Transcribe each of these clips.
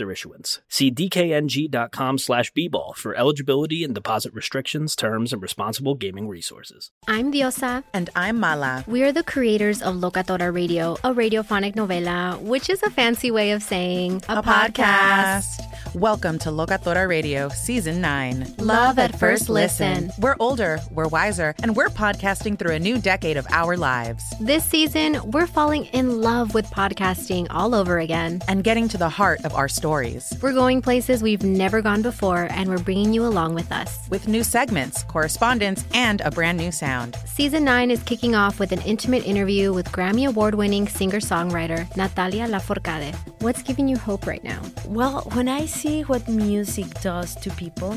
issuance. See dkng.com slash bball for eligibility and deposit restrictions, terms, and responsible gaming resources. I'm Diosa. And I'm Mala. We are the creators of Locatora Radio, a radiophonic novela, which is a fancy way of saying a, a podcast. podcast. Welcome to Locatora Radio, Season 9. Love at first listen. We're older, we're wiser, and we're podcasting through a new decade of our lives. This season, we're falling in love with podcasting all over again and getting to the heart of our stories. We're going places we've never gone before, and we're bringing you along with us. With new segments, correspondence, and a brand new sound. Season 9 is kicking off with an intimate interview with Grammy Award winning singer songwriter Natalia Lafourcade. What's giving you hope right now? Well, when I see what music does to people,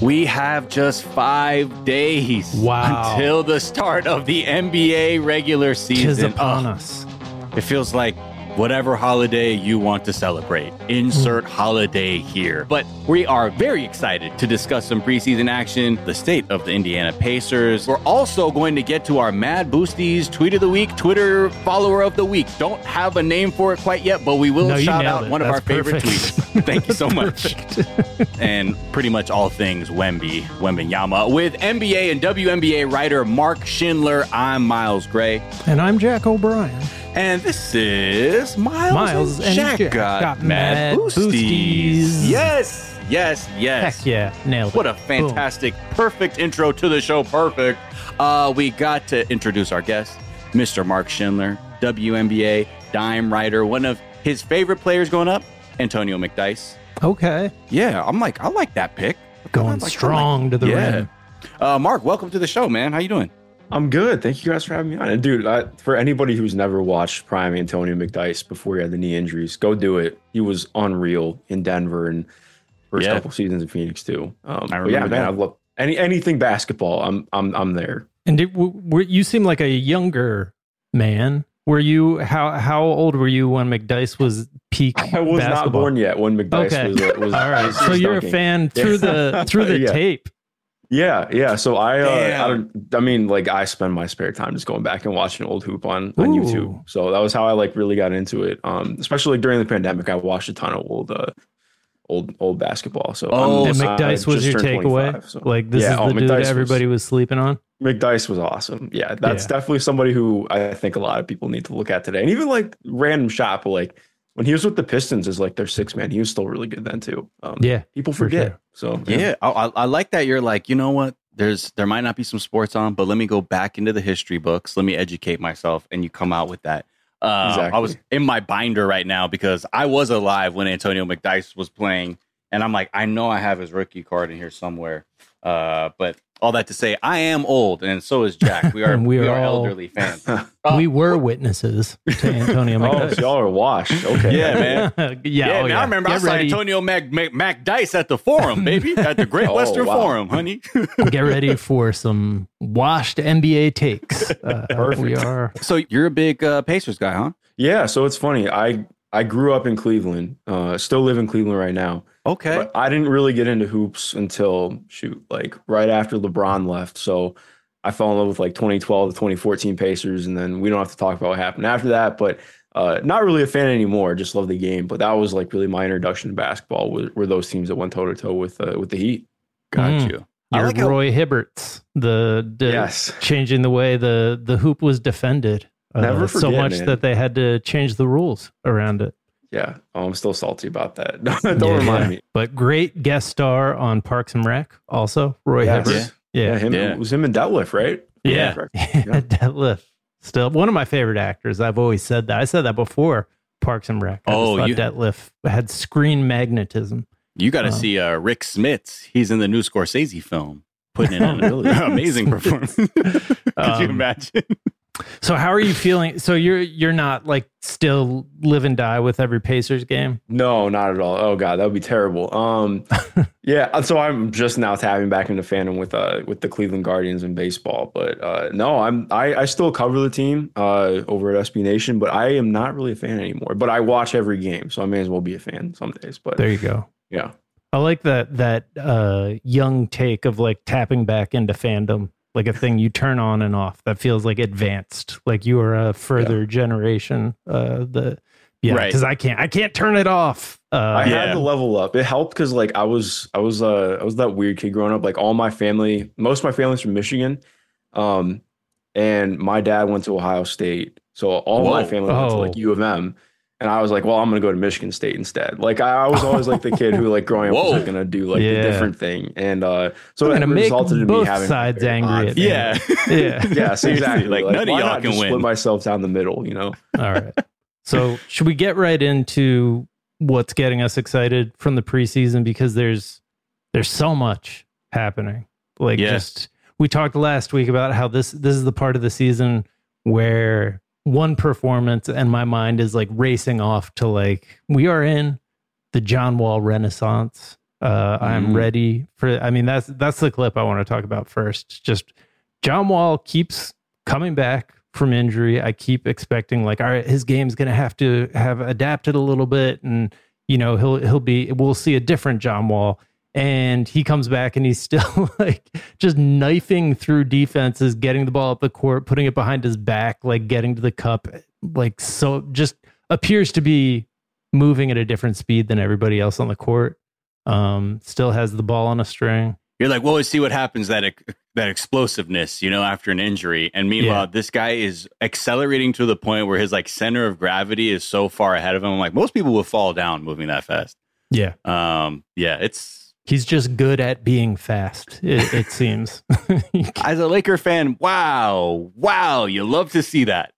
We have just five days wow. until the start of the NBA regular season. upon oh, us. It feels like whatever holiday you want to celebrate. Insert mm. holiday here. But we are very excited to discuss some preseason action, the state of the Indiana Pacers. We're also going to get to our Mad Boosties tweet of the week, Twitter follower of the week. Don't have a name for it quite yet, but we will no, shout out it. one That's of our perfect. favorite tweets. Thank you so much. and pretty much all things Wemby, Wembanyama. With NBA and WNBA writer Mark Schindler, I'm Miles Gray. And I'm Jack O'Brien. And this is Miles, Miles and Jack, Jack got, got Mad Mad Boosties. Boosties. Yes, yes, yes. Heck yeah, nailed it. What a fantastic, Boom. perfect intro to the show. Perfect. Uh, we got to introduce our guest, Mr. Mark Schindler, WNBA dime writer, one of his favorite players going up, Antonio McDyess. Okay. Yeah, I'm like, I like that pick. Going like, strong like, to the yeah. rim. Uh, Mark, welcome to the show, man. How you doing? I'm good. Thank you guys for having me on. And dude, I, for anybody who's never watched Prime Antonio McDyess before he had the knee injuries, go do it. He was unreal in Denver and first Yeah. couple seasons in Phoenix too. Um, I but yeah, remember man, that. I love any anything basketball. I'm I'm I'm there. And did, were, you seem like a younger man. Were you how how old were you when McDyess was peak? I was basketball? not born yet when McDyess Okay. was, uh, was. All right. was So you're a fan through the through the Yeah. tape. Yeah, yeah. So I, uh, I don't. I mean, like I spend my spare time just going back and watching old hoop on on Ooh. YouTube. So that was how I like really got into it. Um, especially like, during the pandemic, I watched a ton of old, uh, old old basketball. So Oh, I'm- And I McDyess was your takeaway. so- Like this Yeah, is oh, the dude McDyess was- everybody was sleeping on. McDyess was awesome. Yeah, that's Yeah. definitely somebody who I think a lot of people need to look at today. And even like random shop, like when he was with the Pistons as like their six man, he was still really good then too. Um, Yeah, people for forget. sure. So Yeah, I, I, I like that. You're like, you know what? There's there might not be some sports on, but let me go back into the history books. Let me educate myself, and you come out with that. Uh, I was in my binder right now because I was alive when Antonio McDyess was playing, and I'm like, I know I have his rookie card in here somewhere, uh, but all that to say, I am old, and so is Jack. We are we, we are are all- elderly fans. we were witnesses to Antonio Oh, so y'all are washed. Okay. Yeah, man. yeah, Yeah, oh, man, I remember I saw ready, Antonio Mac, Mac, Mac Dice at the Forum, baby, at the Great Oh, Western wow. Forum, honey. get ready for some washed NBA takes. Uh, Perfect. we are. so you're a big uh, Pacers guy, huh? Yeah. So it's funny. I I grew up in Cleveland. Uh, still live in Cleveland right now. Okay. But I didn't really get into hoops until shoot, like right after LeBron left. So I fell in love with like 2012 to 2014 Pacers, and then we don't have to talk about what happened after that. But uh, not really a fan anymore. Just love the game. But that was like really my introduction to basketball. Were, were those teams that went toe to toe with uh, with the Heat? Got Mm. you. I You're like how- Roy Hibberts, the, the Yes. changing the way the the hoop was defended. uh, Never so much man. that they had to change the rules around it. Yeah. Oh, I'm still salty about that. don't Yeah. remind me. But great guest star on Parks and Rec, also Roy Yes. Hibbert. Yeah. Yeah, him, Yeah. It was him and Detlef, right? Yeah. Correct. yeah. Detlef. Still one of my favorite actors. I've always said that. I said that before Parks and Rec. I just Oh, thought you- Detlef had screen magnetism. You got to Um, see uh, Rick Smits. He's in the new Scorsese film, putting in an Really? amazing performance. Could Um, you imagine? So how are you feeling? So you're you're not like still live and die with every Pacers game? No, not at all. Oh god, that would be terrible. Um, yeah. So I'm just now tapping back into fandom with uh with the Cleveland Guardians in baseball, but uh, no, I'm I, I still cover the team uh over at SB Nation, but I am not really a fan anymore. But I watch every game, so I may as well be a fan some days. But There you go. yeah, I like that that uh young take of like tapping back into fandom, like a thing you turn on and off. That feels like advanced, like you are a further generation. Uh, the yeah, Right. because I can't I can't turn it off. Uh, I Yeah. had to level up. It helped because like I was I was uh I was that weird kid growing up. Like all my family, most of my family's from Michigan, um, and my dad went to Ohio State, so all my family went to like Oh. U of M. And I was like, well, I'm gonna go to Michigan State instead. Like I, I was always like the kid who like growing up was Whoa. like gonna do like Yeah. the different thing. And uh so I'm it gonna make resulted in me both having sides angry odd at me. Yeah. yeah. Yes, Seriously, exactly. like, none of why y'all not can just win. Split myself down the middle, you know. All right. So should we get right into what's getting us excited from the preseason because there's there's so much happening. Like Yeah. just we talked last week about how this this is the part of the season where one performance and my mind is like racing off to like we are in the John Wall renaissance. Uh I'm Mhm. ready for I mean that's that's the clip I want to talk about first. Just John Wall keeps coming back from injury. I keep expecting like, all right, his game's gonna have to have adapted a little bit, and you know he'll he'll be we'll see a different John Wall. And he comes back and he's still like just knifing through defenses, getting the ball up the court, putting it behind his back, like getting to the cup, like so just appears to be moving at a different speed than everybody else on the court. Um, still has the ball on a string. You're like, well, let's see what happens that that explosiveness, you know, after an injury. And meanwhile, Yeah. this guy is accelerating to the point where his like center of gravity is so far ahead of him. I'm like, most people would fall down moving that fast. Yeah. Um, yeah, it's He's just good at being fast, it, it seems. as a Laker fan, wow, wow, you love to see that.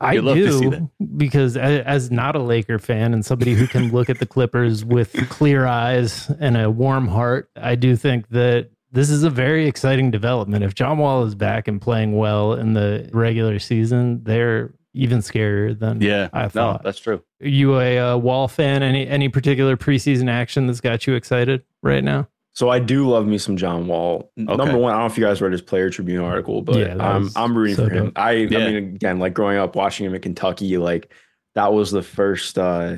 I You love to see do because as not a Laker fan and somebody who can look at the Clippers with clear eyes and a warm heart, I do think that this is a very exciting development. If John Wall is back and playing well in the regular season, they're even scarier than Yeah, I no, thought. that's true. Are you a uh, Wall fan? Any any particular preseason action that's got you excited right now? So I do love me some John Wall. Okay. Number one, I don't know if you guys read his Player Tribune article, but Yeah, I'm I'm rooting so for him. dope. I Yeah. I mean again, like growing up watching him at Kentucky, like that was the first uh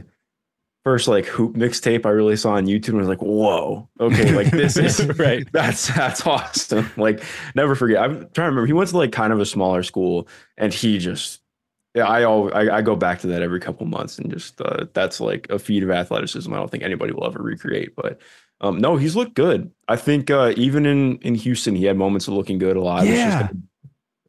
first like hoop mixtape I really saw on YouTube and I was like, whoa, okay, like this is Right. That's that's awesome. Like never forget. I'm trying to remember. He went to like kind of a smaller school, and he just yeah. I all I, I go back to that every couple months, and just uh, that's like a feat of athleticism. I don't think anybody will ever recreate, but. Um, no, he's looked good. I think uh, even in in Houston, he had moments of looking good. A lot it's just Yeah.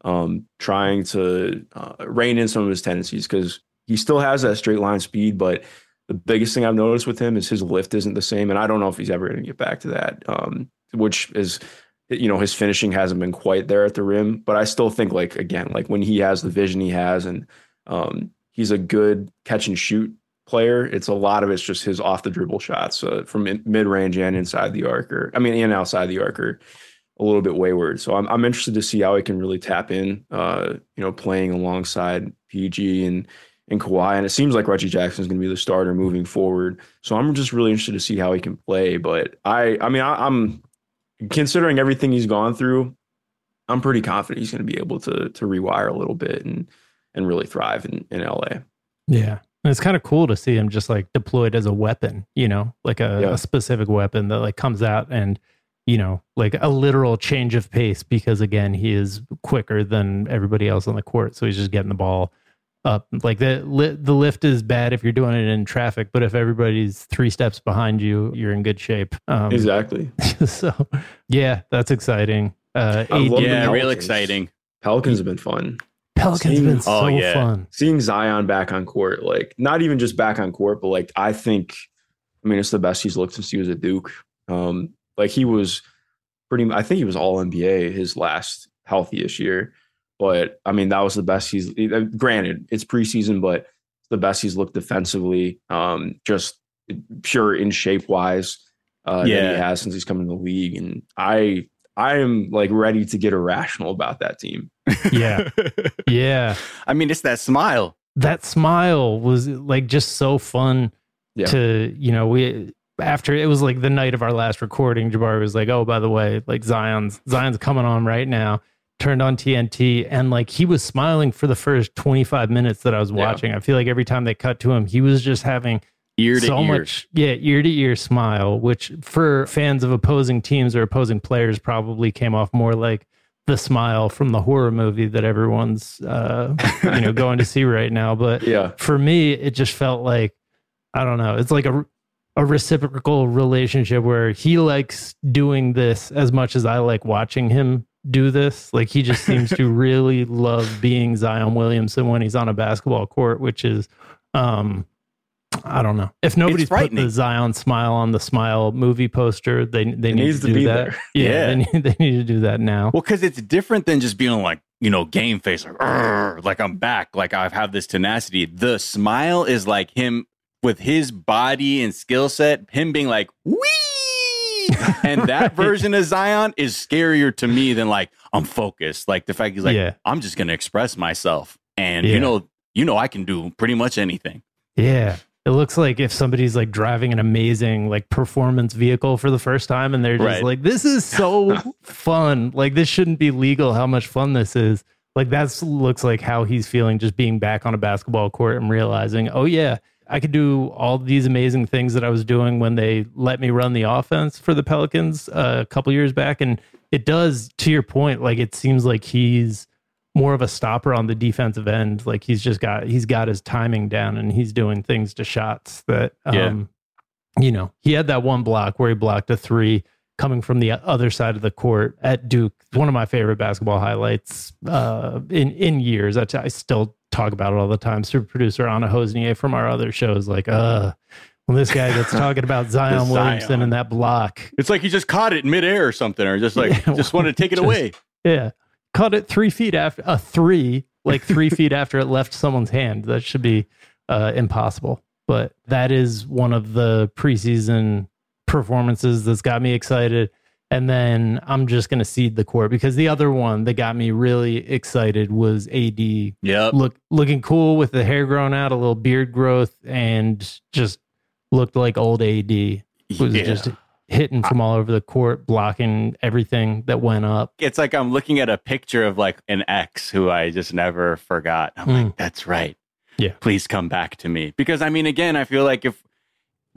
um, trying to uh, rein in some of his tendencies because he still has that straight line speed. But the biggest thing I've noticed with him is his lift isn't the same, and I don't know if he's ever going to get back to that. Um, which is, you know, his finishing hasn't been quite there at the rim. But I still think, like again, like when he has the vision he has, and um, he's a good catch and shoot player. It's a lot of it's just his off the dribble shots uh, from mid range and inside the arc, or I mean, and outside the arc, or a little bit wayward. So I'm I'm interested to see how he can really tap in. Uh, you know, playing alongside PG and and Kawhi, and it seems like Reggie Jackson is going to be the starter moving forward. So I'm just really interested to see how he can play. But I, I mean, I, I'm considering everything he's gone through. I'm pretty confident he's going to be able to to rewire a little bit and and really thrive in, in LA. Yeah. And it's kind of cool to see him just like deployed as a weapon, you know, like a, yeah. a specific weapon that like comes out and, you know, like a literal change of pace because again, he is quicker than everybody else on the court. So he's just getting the ball up. Like the the lift is bad if you're doing it in traffic, but if everybody's three steps behind you, you're in good shape. Um, exactly. so yeah, that's exciting. Uh, yeah, real exciting. Pelicans have been fun. Pelicans seeing, been so oh, yeah. fun. Seeing Zion back on court, like not even just back on court, but like I think, I mean, it's the best he's looked since he was at Duke. Um, like he was pretty. I think he was All NBA his last healthiest year. But I mean, that was the best he's. Uh, granted, it's preseason, but the best he's looked defensively. Um, just pure in shape wise, uh, yeah. that he has since he's come in the league, and I I am like ready to get irrational about that team. Yeah. yeah. I mean, it's that smile. That smile was like just so fun yeah. to, you know, we after it was like the night of our last recording, Jabari was like, Oh, by the way, like Zion's Zion's coming on right now. Turned on TNT and like he was smiling for the first 25 minutes that I was watching. Yeah. I feel like every time they cut to him, he was just having ear to so ear. much yeah ear to ear smile which for fans of opposing teams or opposing players probably came off more like the smile from the horror movie that everyone's uh you know going to see right now but yeah for me it just felt like i don't know it's like a a reciprocal relationship where he likes doing this as much as i like watching him do this like he just seems to really love being zion williamson when he's on a basketball court which is um I don't know. If nobody's put the Zion smile on the smile movie poster, they they it need to, to do that. There. Yeah, yeah. They, need, they need to do that now. Well, because it's different than just being like you know game face, like like I'm back, like I have had this tenacity. The smile is like him with his body and skill set, him being like wee. and that version of Zion is scarier to me than like I'm focused. Like the fact he's like, yeah. I'm just gonna express myself, and yeah. you know, you know, I can do pretty much anything. Yeah, it looks like if somebody's like driving an amazing like performance vehicle for the first time and they're just right. like, this is so fun. Like this shouldn't be legal. How much fun this is. Like that looks like how he's feeling just being back on a basketball court and realizing, oh yeah, I could do all these amazing things that I was doing when they let me run the offense for the Pelicans uh, a couple years back. And it does, to your point, like it seems like he's more of a stopper on the defensive end. Like he's just got he's got his timing down and he's doing things to shots that um yeah. you know, he had that one block where he blocked a three coming from the other side of the court at Duke. One of my favorite basketball highlights uh in in years. I, t- I still talk about it all the time. Super producer Anna Hosnierz from our other shows like uh when this guy gets talking about Zion Williamson and that block. It's like he just caught it in midair or something, or just like yeah, just wanted to take it just, away. Yeah caught it three feet after a three, like three feet after it left someone's hand. That should be uh, impossible. But that is one of the preseason performances that's got me excited. And then I'm just going to cede the court because the other one that got me really excited was AD. Yeah, look looking cool with the hair grown out, a little beard growth, and just looked like old AD. Was yeah. just hitting from all over the court, blocking everything that went up. It's like I'm looking at a picture of like an ex who I just never forgot. I'm mm. like, that's right. Yeah. Please come back to me. Because I mean, again, I feel like if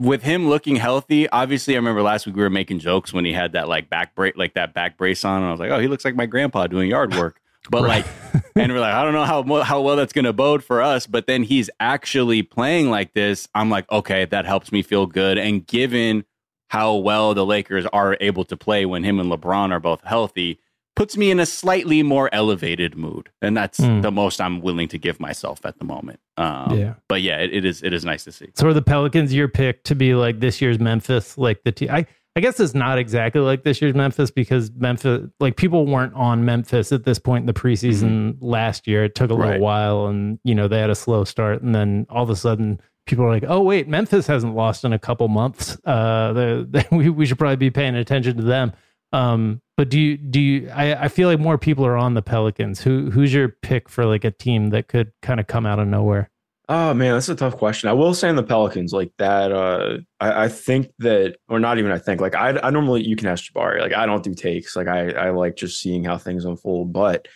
with him looking healthy, obviously I remember last week we were making jokes when he had that like back brace like that back brace on. And I was like, oh, he looks like my grandpa doing yard work. But right. like, and we're like, I don't know how how well that's going to bode for us. But then he's actually playing like this. I'm like, okay, that helps me feel good. And given how well the Lakers are able to play when him and LeBron are both healthy puts me in a slightly more elevated mood, and that's mm. the most I'm willing to give myself at the moment. Um, yeah, but yeah, it, it is it is nice to see. So are the Pelicans your pick to be like this year's Memphis, like the team? I I guess it's not exactly like this year's Memphis because Memphis, like people weren't on Memphis at this point in the preseason mm-hmm. last year. It took a little right. while, and you know they had a slow start, and then all of a sudden people are like, oh wait, Memphis hasn't lost in a couple months. Uh, we we should probably be paying attention to them. Um, But do you do you? I, I feel like more people are on the Pelicans. Who who's your pick for like a team that could kind of come out of nowhere? Oh man, that's a tough question. I will say in the Pelicans, like that. Uh, I, I think that, or not even. I think like I, I normally you can ask Jabari. Like I don't do takes. Like I, I like just seeing how things unfold. But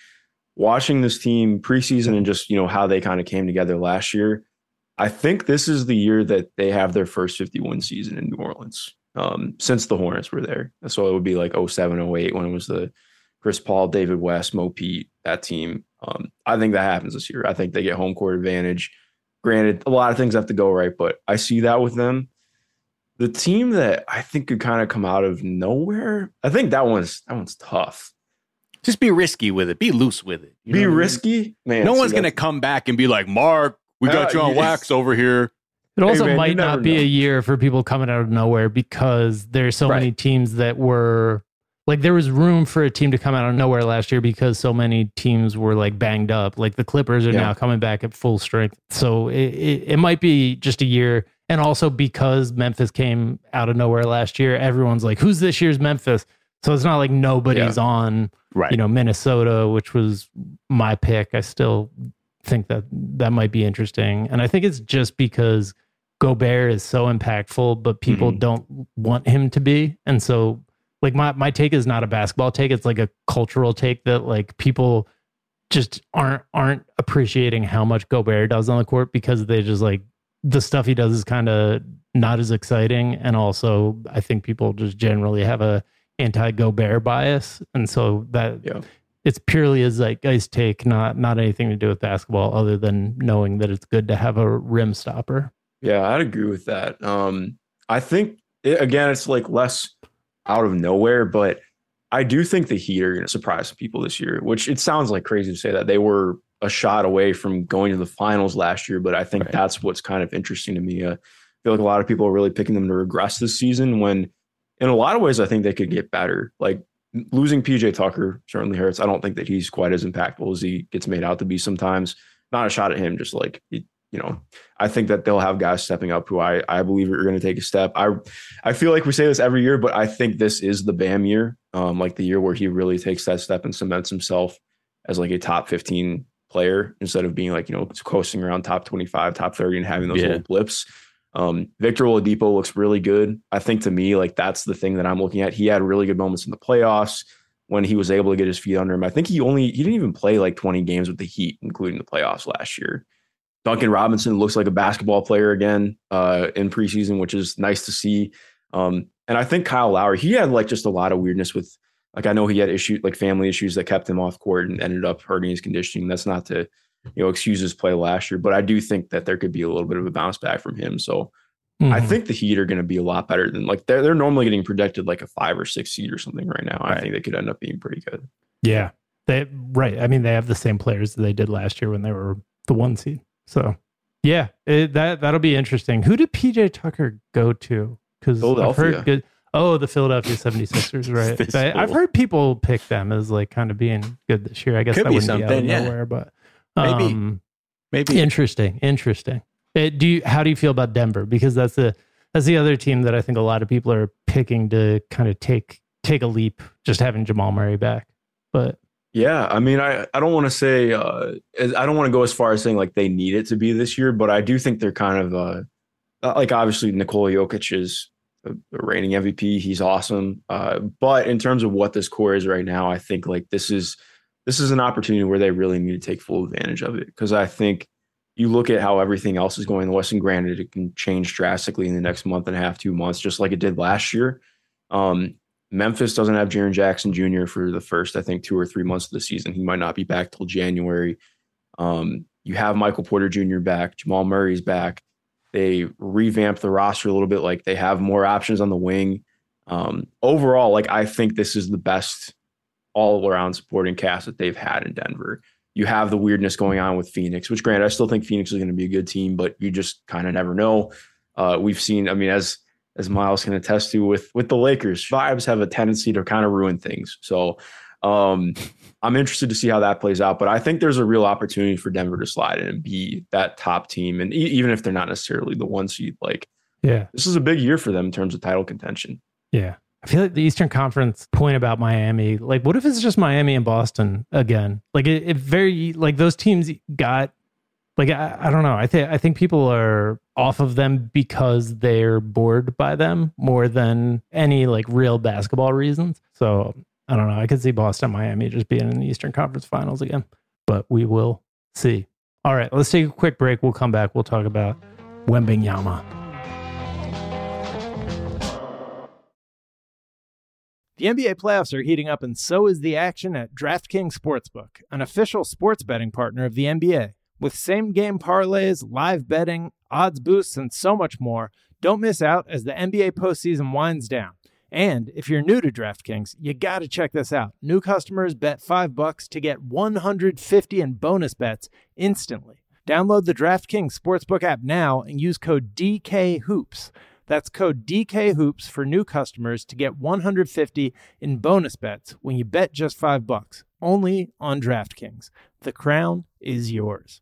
watching this team preseason and just you know how they kind of came together last year, I think this is the year that they have their first 51 season in New Orleans um, since the Hornets were there. So it would be like 07, 08 when it was the Chris Paul, David West, Mo Pete, that team. Um, I think that happens this year. I think they get home court advantage. Granted, a lot of things have to go right, but I see that with them. The team that I think could kind of come out of nowhere, I think that one's that one's tough. Just be risky with it. Be loose with it. You be risky, man. No one's gonna come back and be like, Mark, we got uh, you on wax over here. It also hey man, might not be know. a year for people coming out of nowhere because there's so right. many teams that were like there was room for a team to come out of nowhere last year because so many teams were like banged up. Like the Clippers are yeah. now coming back at full strength. So it, it, it might be just a year. And also because Memphis came out of nowhere last year, everyone's like, who's this year's Memphis? So it's not like nobody's yeah. on, right. you know, Minnesota, which was my pick. I still think that that might be interesting. And I think it's just because Gobert is so impactful, but people mm-hmm. don't want him to be. And so like my, my take is not a basketball take. It's like a cultural take that like people just aren't aren't appreciating how much Gobert does on the court because they just like the stuff he does is kind of not as exciting. And also I think people just generally have a anti Gobert bias. And so that yeah. it's purely a zeitgeist take, not not anything to do with basketball other than knowing that it's good to have a rim stopper. Yeah, I'd agree with that. Um, I think it, again, it's like less out of nowhere, but I do think the Heat are going to surprise people this year. Which it sounds like crazy to say that they were a shot away from going to the finals last year, but I think right. that's what's kind of interesting to me. Uh, I feel like a lot of people are really picking them to regress this season when, in a lot of ways, I think they could get better. Like losing PJ Tucker certainly hurts. I don't think that he's quite as impactful as he gets made out to be sometimes. Not a shot at him, just like you know, I think that they'll have guys stepping up who I I believe are going to take a step. I I feel like we say this every year, but I think this is the Bam year, um, like the year where he really takes that step and cements himself as like a top 15 player instead of being like, you know, coasting around top 25, top 30 and having those yeah. little blips. Um, Victor Oladipo looks really good. I think to me, like that's the thing that I'm looking at. He had really good moments in the playoffs when he was able to get his feet under him. I think he only he didn't even play like 20 games with the Heat, including the playoffs last year. Duncan Robinson looks like a basketball player again uh, in preseason, which is nice to see. Um, and I think Kyle Lowry, he had like just a lot of weirdness with, like, I know he had issues, like family issues that kept him off court and ended up hurting his conditioning. That's not to, you know, excuse his play last year, but I do think that there could be a little bit of a bounce back from him. So mm-hmm. I think the Heat are going to be a lot better than like they're, they're normally getting projected like a five or six seed or something right now. Right. I think they could end up being pretty good. Yeah. They, right. I mean, they have the same players that they did last year when they were the one seed. So yeah, it, that that'll be interesting. Who did PJ Tucker go to? Because I've heard good. Oh, the Philadelphia 76ers, right? I, have heard people pick them as like kind of being good this year. I guess Could that be wouldn't something, be out of yeah. nowhere, but um, maybe, maybe interesting, interesting. It, uh, do you? How do you feel about Denver? Because that's the that's the other team that I think a lot of people are picking to kind of take take a leap, just having Jamal Murray back. But yeah, I mean, I, I don't want to say uh, I don't want to go as far as saying like they need it to be this year, but I do think they're kind of uh, uh like obviously Nikola Jokic is a, reigning MVP. He's awesome, uh, but in terms of what this core is right now, I think like this is this is an opportunity where they really need to take full advantage of it because I think you look at how everything else is going in the West, and granted, it can change drastically in the next month and a half, two months, just like it did last year. Um, Memphis doesn't have Jaren Jackson Jr. for the first, I think, two or three months of the season. He might not be back till January. Um, you have Michael Porter Jr. back, Jamal Murray's back. They revamped the roster a little bit, like they have more options on the wing. Um, overall, like I think this is the best all around supporting cast that they've had in Denver. You have the weirdness going on with Phoenix, which granted, I still think Phoenix is going to be a good team, but you just kind of never know. Uh, we've seen, I mean, as as Miles can attest to with with the Lakers. Vibes have a tendency to kind of ruin things. So um, I'm interested to see how that plays out. But I think there's a real opportunity for Denver to slide in and be that top team. And e- even if they're not necessarily the one seed, like yeah, this is a big year for them in terms of title contention. Yeah. I feel like the Eastern Conference point about Miami, like, what if it's just Miami and Boston again? Like, it, it very like those teams got like I, I don't know. I think I think people are off of them because they're bored by them more than any like real basketball reasons. So I don't know. I could see Boston, Miami just being in the Eastern Conference Finals again, but we will see. All right, let's take a quick break. We'll come back. We'll talk about Wembanyama. The NBA playoffs are heating up, and so is the action at DraftKings Sportsbook, an official sports betting partner of the NBA. With same game parlays, live betting, odds boosts, and so much more, don't miss out as the NBA postseason winds down. And if you're new to DraftKings, you got to check this out. New customers bet 5 bucks to get 150 in bonus bets instantly. Download the DraftKings Sportsbook app now and use code DKHOOPS. That's code DKHOOPS for new customers to get 150 in bonus bets when you bet just 5 bucks. Only on DraftKings. The crown is yours.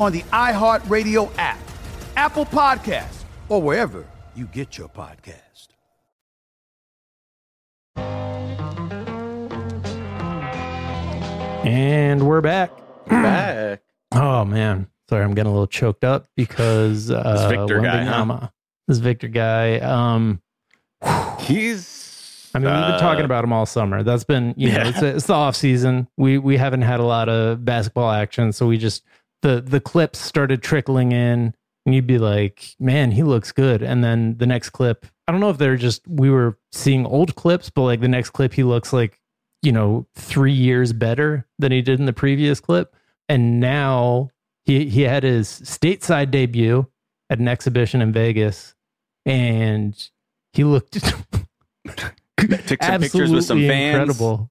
on the iHeartRadio app, Apple Podcast, or wherever you get your podcast. And we're back. Back. Oh man, sorry, I'm getting a little choked up because uh, This Victor guy, huh? Wembanyama- This Victor guy. Um, He's. I mean, we've been talking uh, about him all summer. That's been, you know, Yeah. it's, it's the off season. We we haven't had a lot of basketball action, so we just the the clips started trickling in, and you'd be like, "Man, he looks good." And then the next clip, I don't know if they're just we were seeing old clips, but like the next clip, he looks like you know three years better than he did in the previous clip. And now he he had his stateside debut at an exhibition in Vegas, and he looked Took some pictures with some absolutely fans. Incredible,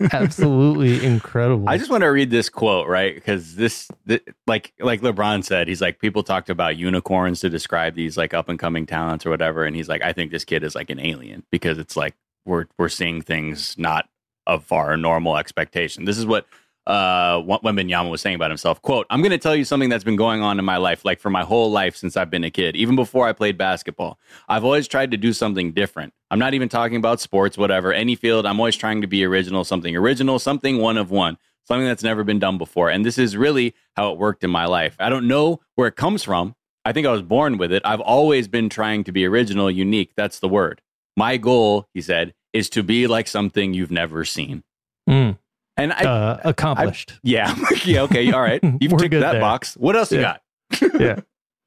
absolutely incredible. I just want to read this quote, right? Because this, th- like, like LeBron said, he's like, people talked about unicorns to describe these like up and coming talents or whatever, and he's like, I think this kid is like an alien because it's like we're we're seeing things not of our normal expectation. This is what uh Wembanyama was saying about himself. Quote, I'm going to tell you something that's been going on in my life, like for my whole life since I've been a kid, even before I played basketball. I've always tried to do something different. I'm not even talking about sports, whatever, any field. I'm always trying to be original, something original, something one of one, something that's never been done before. And this is really how it worked in my life. I don't know where it comes from. I think I was born with it. I've always been trying to be original, unique. That's the word. My goal, he said, is to be like something you've never seen. Mm, And I, uh, accomplished. yeah, yeah, okay, all right. You've ticked that there. box. What else you got? yeah.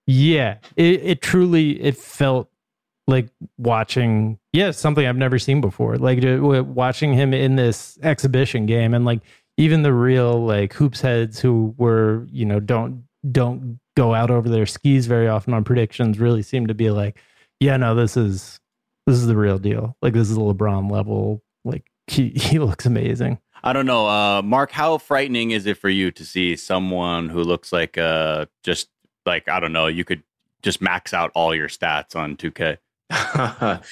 Yeah, it, it truly it felt like watching yeah something I've never seen before. Like watching him in this exhibition game, and like even the real like hoops heads who were you know don't don't go out over their skis very often on predictions really seem to be like, yeah, no, this is this is the real deal. Like this is a LeBron level. Like he he looks amazing. I don't know, uh, Mark. How frightening is it for you to see someone who looks like uh, just like I don't know, you could just max out all your stats on 2K?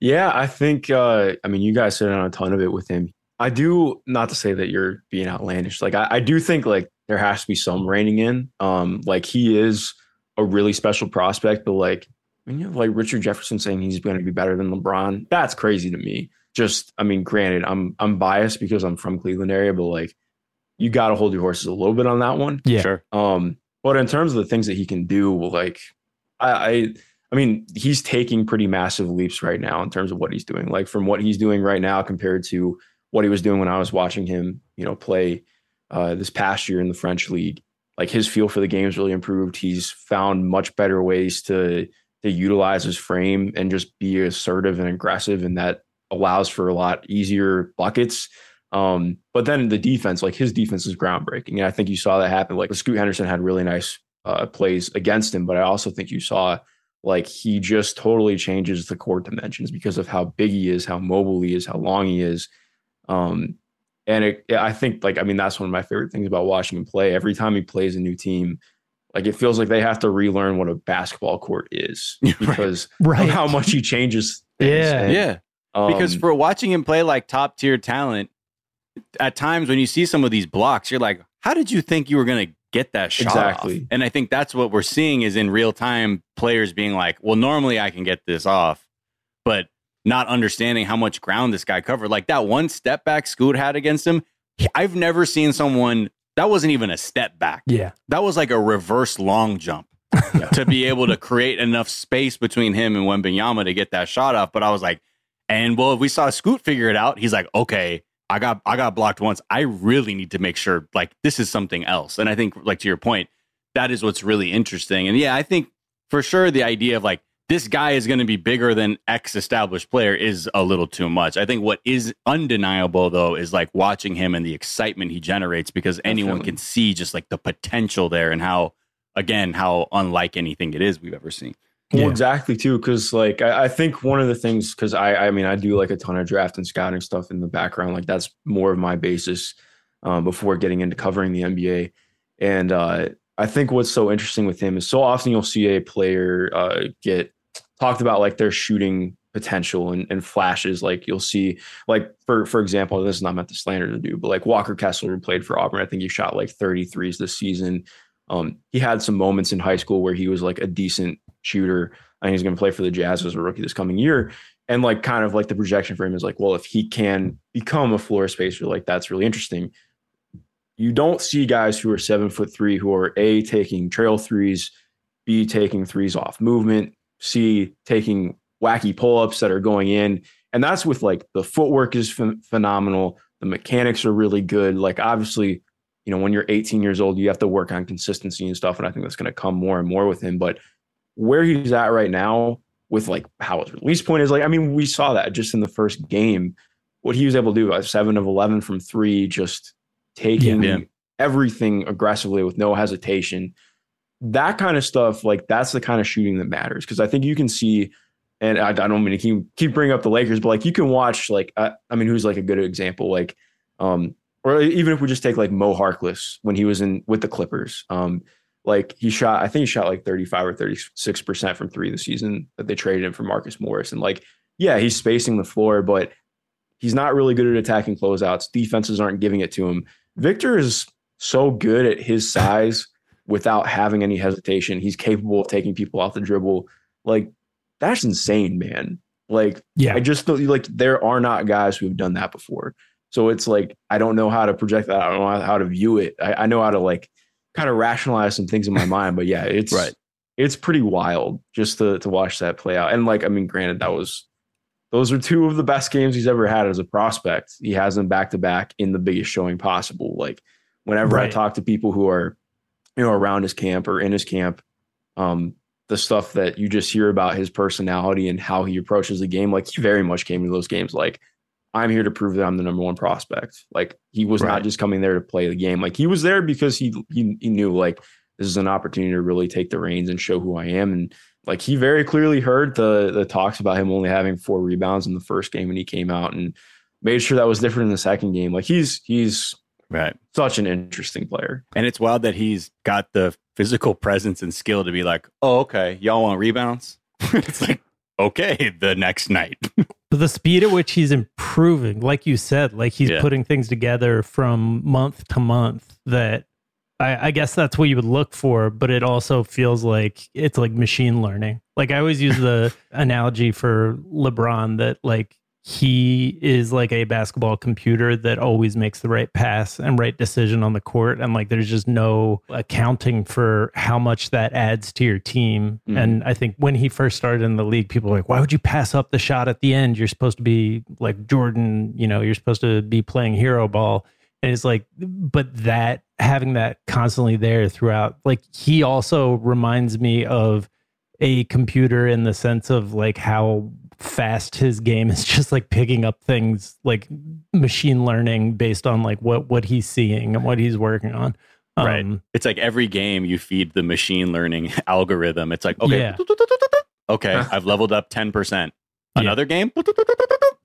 yeah, I think. Uh, I mean, you guys said on a ton of it with him. I do not to say that you're being outlandish. Like I, I do think like there has to be some reining in. Um, like he is a really special prospect, but like when you have like Richard Jefferson saying he's going to be better than LeBron, that's crazy to me. Just, I mean, granted, I'm I'm biased because I'm from Cleveland area, but like you got to hold your horses a little bit on that one. Yeah. Sure. Um, but in terms of the things that he can do, like I, I I mean, he's taking pretty massive leaps right now in terms of what he's doing. Like from what he's doing right now compared to what he was doing when I was watching him, you know, play uh, this past year in the French league. Like his feel for the game has really improved. He's found much better ways to to utilize his frame and just be assertive and aggressive, in that allows for a lot easier buckets. Um, but then the defense, like his defense is groundbreaking. And I think you saw that happen. Like Scoot Henderson had really nice uh, plays against him, but I also think you saw like he just totally changes the court dimensions because of how big he is, how mobile he is, how long he is. Um, and it, I think like I mean that's one of my favorite things about watching him play. Every time he plays a new team, like it feels like they have to relearn what a basketball court is because right. of how much he changes. Yeah, and, yeah. Um, because for watching him play like top tier talent, at times when you see some of these blocks, you're like, how did you think you were going to get that shot exactly. Off? And I think that's what we're seeing is in real time players being like, well, normally I can get this off, but not understanding how much ground this guy covered. Like that one step back Scoot had against him, I've never seen someone that wasn't even a step back. Yeah. That was like a reverse long jump to be able to create enough space between him and Wembanyama to get that shot off. But I was like, and well, if we saw Scoot figure it out, he's like, okay, I got I got blocked once. I really need to make sure like this is something else. And I think like to your point, that is what's really interesting. And yeah, I think for sure the idea of like this guy is going to be bigger than X established player is a little too much. I think what is undeniable though is like watching him and the excitement he generates because anyone can see just like the potential there and how again how unlike anything it is we've ever seen. Well, yeah. exactly too, because like I, I, think one of the things, because I, I mean, I do like a ton of draft and scouting stuff in the background. Like that's more of my basis um, before getting into covering the NBA. And uh, I think what's so interesting with him is so often you'll see a player uh, get talked about like their shooting potential and, and, flashes. Like you'll see, like for for example, this is not meant to slander to do, but like Walker Kessler who played for Auburn, I think he shot like 33s this season. Um, he had some moments in high school where he was like a decent shooter. I think he's going to play for the Jazz as a rookie this coming year. And like kind of like the projection for him is like, well, if he can become a floor spacer, like that's really interesting. You don't see guys who are seven foot three who are A taking trail threes, B taking threes off movement, C taking wacky pull-ups that are going in. And that's with like the footwork is ph- phenomenal. The mechanics are really good. Like obviously, you know, when you're 18 years old, you have to work on consistency and stuff. And I think that's going to come more and more with him. But where he's at right now with like how his release point is like, I mean, we saw that just in the first game, what he was able to do, uh, seven of 11 from three, just taking yeah, everything aggressively with no hesitation. That kind of stuff, like that's the kind of shooting that matters. Cause I think you can see, and I, I don't mean to keep, keep bringing up the Lakers, but like you can watch, like, I, I mean, who's like a good example? Like, um, or even if we just take like Mo Harkless when he was in with the Clippers, um, like he shot, I think he shot like 35 or 36% from three this season that they traded him for Marcus Morris. And like, yeah, he's spacing the floor, but he's not really good at attacking closeouts. Defenses aren't giving it to him. Victor is so good at his size without having any hesitation. He's capable of taking people off the dribble. Like, that's insane, man. Like, yeah, I just feel like there are not guys who have done that before. So it's like, I don't know how to project that. I don't know how to view it. I, I know how to like kind of rationalize some things in my mind. But yeah, it's right. It's pretty wild just to to watch that play out. And like, I mean, granted, that was those are two of the best games he's ever had as a prospect. He has them back to back in the biggest showing possible. Like whenever right. I talk to people who are, you know, around his camp or in his camp, um, the stuff that you just hear about his personality and how he approaches the game, like he very much came to those games like, I'm here to prove that I'm the number one prospect. Like he was right. not just coming there to play the game. Like he was there because he, he he knew like this is an opportunity to really take the reins and show who I am. And like he very clearly heard the the talks about him only having four rebounds in the first game when he came out and made sure that was different in the second game. Like he's he's right such an interesting player. And it's wild that he's got the physical presence and skill to be like, oh, okay, y'all want rebounds? it's like, okay, the next night. but the speed at which he's improving, like you said, like he's yeah. putting things together from month to month that I, I, guess that's what you would look for, but it also feels like it's like machine learning. Like I always use the analogy for LeBron that like he is like a basketball computer that always makes the right pass and right decision on the court. And like there's just no accounting for how much that adds to your team. Mm-hmm. and i think when he first started in the league people were like why would you pass up the shot at the end? You're supposed to be like jordan you know you're supposed to be playing hero ball. And it's like but that having that constantly there throughout like he also reminds me of a computer in the sense of like how fast his game is just like picking up things like machine learning based on like what what he's seeing and what he's working on um, right it's like every game you feed the machine learning algorithm it's like okay yeah. okay i've leveled up 10% another yeah. game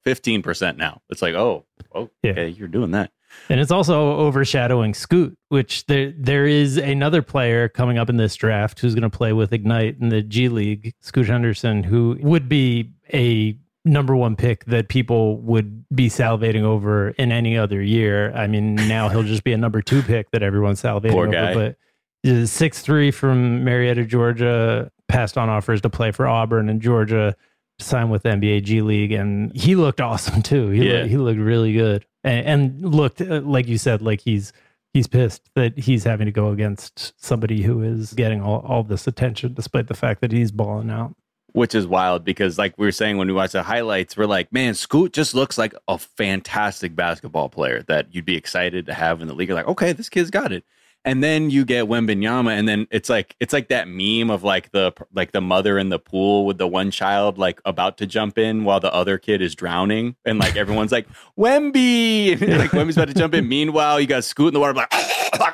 15% now it's like oh okay yeah. you're doing that and it's also overshadowing Scoot, which there there is another player coming up in this draft who's going to play with Ignite in the G League, Scoot Henderson, who would be a number one pick that people would be salivating over in any other year. I mean, now he'll just be a number two pick that everyone's salivating Poor guy. over. But six three from Marietta, Georgia, passed on offers to play for Auburn and Georgia, signed with NBA G League, and he looked awesome too. He yeah. looked, he looked really good and, and looked uh, like you said, like he's he's pissed that he's having to go against somebody who is getting all, all this attention despite the fact that he's balling out. Which is wild because like we were saying when we watch the highlights we're like man scoot just looks like a fantastic basketball player that you'd be excited to have in the league. You're like okay this kid's got it and then you get Wembanyama, and then it's like it's like that meme of like the like the mother in the pool with the one child like about to jump in while the other kid is drowning, and like everyone's like Wemby, like Wemby's about to jump in. Meanwhile, you got Scoot in the water, like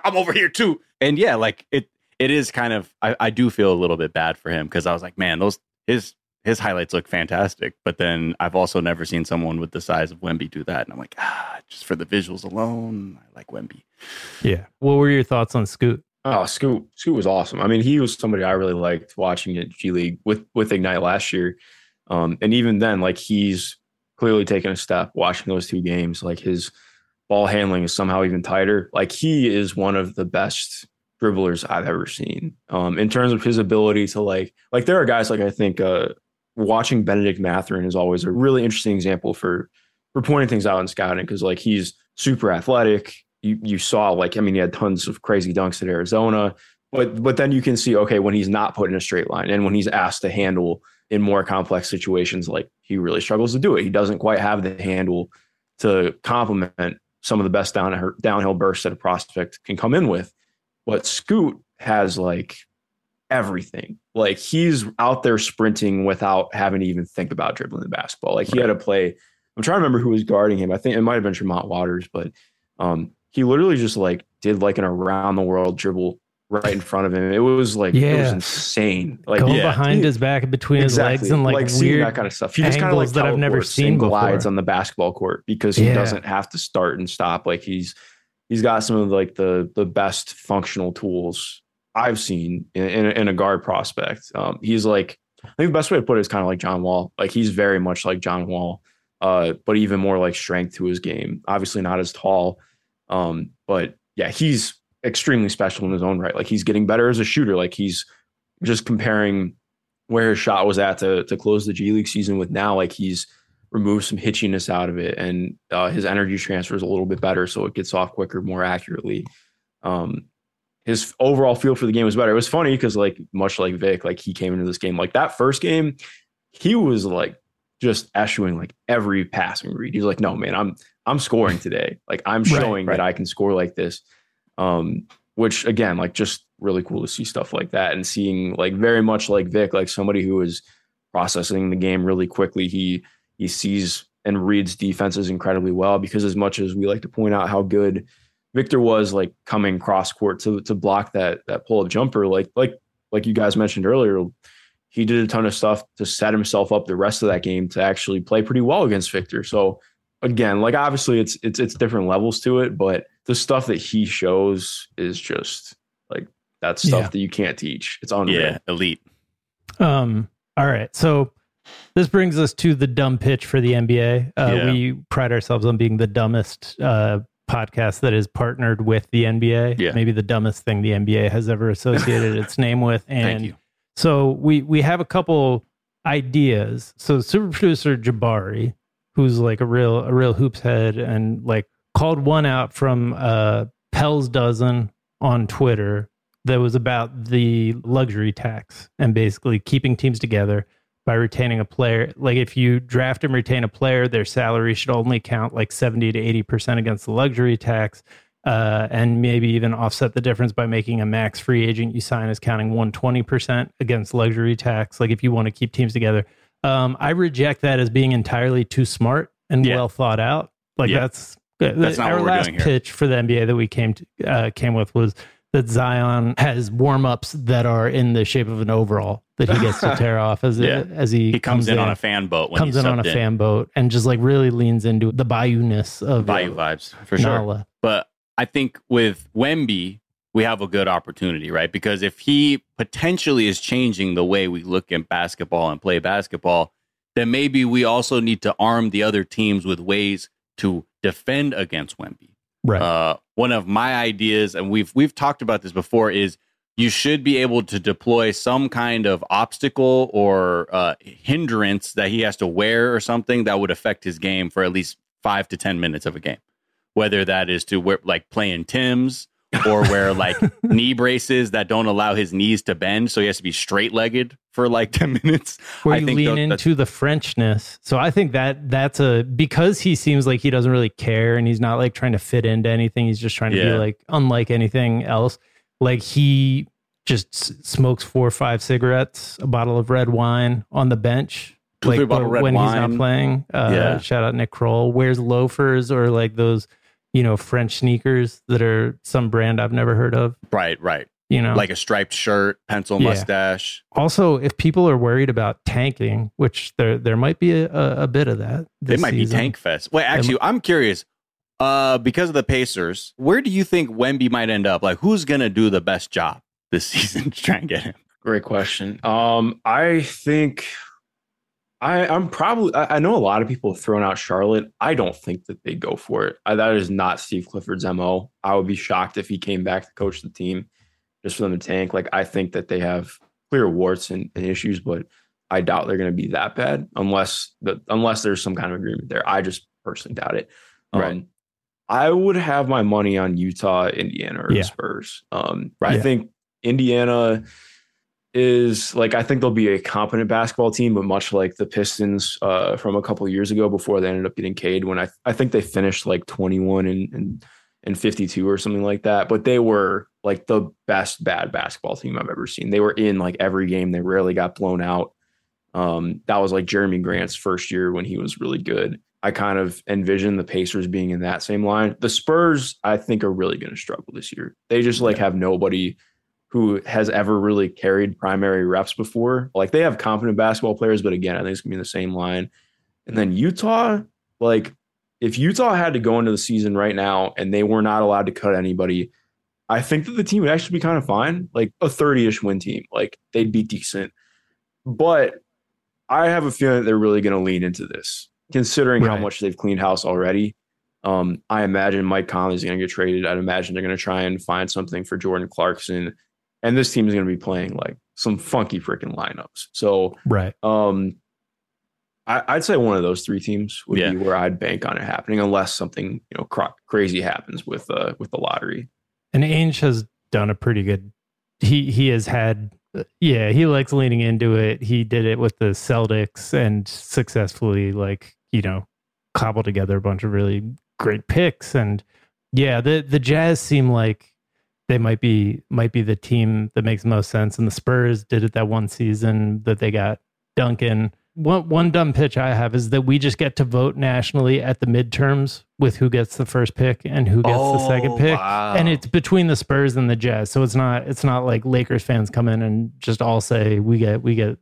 I'm over here too, and yeah, like it it is kind of I, I do feel a little bit bad for him because I was like, man, those his his highlights look fantastic, but then I've also never seen someone with the size of Wemby do that, and I'm like, ah, just for the visuals alone, I like Wemby. Yeah. What were your thoughts on Scoot? Oh, Scoot, Scoot was awesome. I mean, he was somebody I really liked watching at G League with with Ignite last year, um, and even then, like he's clearly taken a step watching those two games. Like his ball handling is somehow even tighter. Like he is one of the best dribblers I've ever seen. Um, in terms of his ability to like, like there are guys like I think uh, watching Bennedict Mathurin is always a really interesting example for for pointing things out in scouting because like he's super athletic. You you saw like I mean he had tons of crazy dunks at Arizona, but but then you can see okay when he's not put in a straight line and when he's asked to handle in more complex situations like he really struggles to do it. He doesn't quite have the handle to complement some of the best down downhill bursts that a prospect can come in with. But Scoot has like everything. Like he's out there sprinting without having to even think about dribbling the basketball. Like he had to play. I'm trying to remember who was guarding him. I think it might have been Tremont Waters, but um, he literally just like did like an around the world dribble right in front of him. It was like yeah. it was insane. Like going yeah. behind his back between exactly. his legs and like, like weird that kind of stuff. He just kind of like that I've never seen glides on the basketball court because he yeah. doesn't have to start and stop. Like he's he's got some of like the the best functional tools I've seen in, in, in a guard prospect. Um, he's like, I think the best way to put it is kind of like John Wall. Like he's very much like John Wall, uh, but even more like strength to his game. Obviously not as tall, um, but yeah, he's extremely special in his own right. Like he's getting better as a shooter. Like he's just comparing where his shot was at to to close the G League season with now. Like he's removed some hitchiness out of it, and uh, his energy transfer is a little bit better, so it gets off quicker, more accurately. Um, his overall feel for the game was better. It was funny because like much like Vic, like he came into this game like that first game, he was like just eschewing like every passing read. He's like, no man, I'm I'm scoring today. Like I'm showing right, right. that I can score like this. Um, which again, like just really cool to see stuff like that and seeing like very much like Vic, like somebody who is processing the game really quickly. He he sees and reads defenses incredibly well because as much as we like to point out how good Victor was like coming cross court to to block that that pull up jumper, like like like you guys mentioned earlier, he did a ton of stuff to set himself up the rest of that game to actually play pretty well against Victor. So again, like obviously it's it's it's different levels to it, but the stuff that he shows is just like that stuff Yeah. that you can't teach. It's unreal. Yeah, elite. Um, all right. So this brings us to the dumb pitch for the NBA. Uh, Yeah. We pride ourselves on being the dumbest uh, podcast that is partnered with the NBA. Yeah. Maybe the dumbest thing the NBA has ever associated its name with. And Thank you. so we we have a couple ideas. So super producer Jabari, who's like a real a real hoops head, and like called one out from uh, Pell's dozen on Twitter that was about the luxury tax and basically keeping teams together by retaining a player. Like if you draft and retain a player, their salary should only count like 70 to 80% against the luxury tax. Uh, and maybe even offset the difference by making a max free agent you sign as counting 120% against luxury tax. Like if you want to keep teams together, um, I reject that as being entirely too smart and Yeah. well thought out. Like Yeah. that's That's not our what we're last doing here. pitch for the NBA that we came to, uh, came with was that Zion has warm ups that are in the shape of an overall that he gets to tear off as Yeah. as he, He comes in on a fan boat when comes in on a subbed fan boat and just like really leans into the bayou-ness of Bayou vibes for sure. But I think with Wemby, we have a good opportunity, right? Because if he potentially is changing the way we look at basketball and play basketball, then maybe we also need to arm the other teams with ways to defend against Wemby. Right. Uh, one of my ideas, and we've we've talked about this before, is you should be able to deploy some kind of obstacle or uh, hindrance that he has to wear or something that would affect his game for at least five to ten minutes of a game. Whether that is to wear like playing Tim's or wear like knee braces that don't allow his knees to bend, so he has to be straight legged for like ten minutes. where I you think lean into the Frenchness. So I think that that's a because he seems like he doesn't really care and he's not like trying to fit into anything. He's just trying to be like unlike anything else. Like he just s- smokes four or five cigarettes, a bottle of red wine on the bench. Like when when he's not playing. Uh, Yeah. Shout out Nick Kroll. Wears loafers or like those, you know, French sneakers that are some brand I've never heard of. right, right, You know, like a striped shirt, pencil Yeah. mustache. also if people are worried about tanking, which there there might be a, a, a bit of that. They might season. be tank fest. Wait, actually, I'm curious. Uh, because of the Pacers, where do you think Wemby might end up? Like, who's gonna do the best job this season to try and get him? Great question. Um, I think I, I'm probably. I, I know a lot of people have thrown out Charlotte. I don't think that they go for it. I, that is not Steve Clifford's mo. I would be shocked if he came back to coach the team just for them to tank. Like I think that they have clear warts and, and issues, but I doubt they're going to be that bad unless the unless there's some kind of agreement there. I just personally doubt it. Right. Um, I would have my money on Utah, Indiana, or Yeah. Spurs. Um, I Yeah. think Indiana is like I think they'll be a competent basketball team, but much like the Pistons uh, from a couple of years ago before they ended up getting Cade, when I I think they finished like 21 and and and 52 or something like that. But they were like the best bad basketball team I've ever seen. They were in like every game. They rarely got blown out. Um, that was like Jerami Grant's first year when he was really good. I kind of envision the Pacers being in that same line. The Spurs, I think, are really going to struggle this year. They just like have nobody who has ever really carried primary reps before. Like they have competent basketball players, but again, I think it's gonna be in the same line. And then Utah, like if Utah had to go into the season right now and they were not allowed to cut anybody, I think that the team would actually be kind of fine, like a 30-ish win team. Like they'd be decent. But I have a feeling that they're really going to lean into this, considering how much they've cleaned house already. Um, I imagine Mike Conley's going to get traded. I'd imagine they're going to try and find something for Jordan Clarkson, and this team is going to be playing like some funky freaking lineups. So, Right. um, I, I'd say one of those three teams would Yeah. be where I'd bank on it happening, unless something you know cra- crazy happens with uh with the lottery. And Ainge has done a pretty good. He he has had. Yeah, he likes leaning into it. He did it with the Celtics and successfully, like you know, cobbled together a bunch of really great picks. And yeah, the the Jazz seem like they might be might be the team that makes most sense. And the Spurs did it that one season that they got Duncan. One one dumb pitch I have is that we just get to vote nationally at the midterms with who gets the first pick and who gets the second Oh, pick, wow. and it's between the Spurs and the Jazz. So it's not it's not like Lakers fans come in and just all say we get we get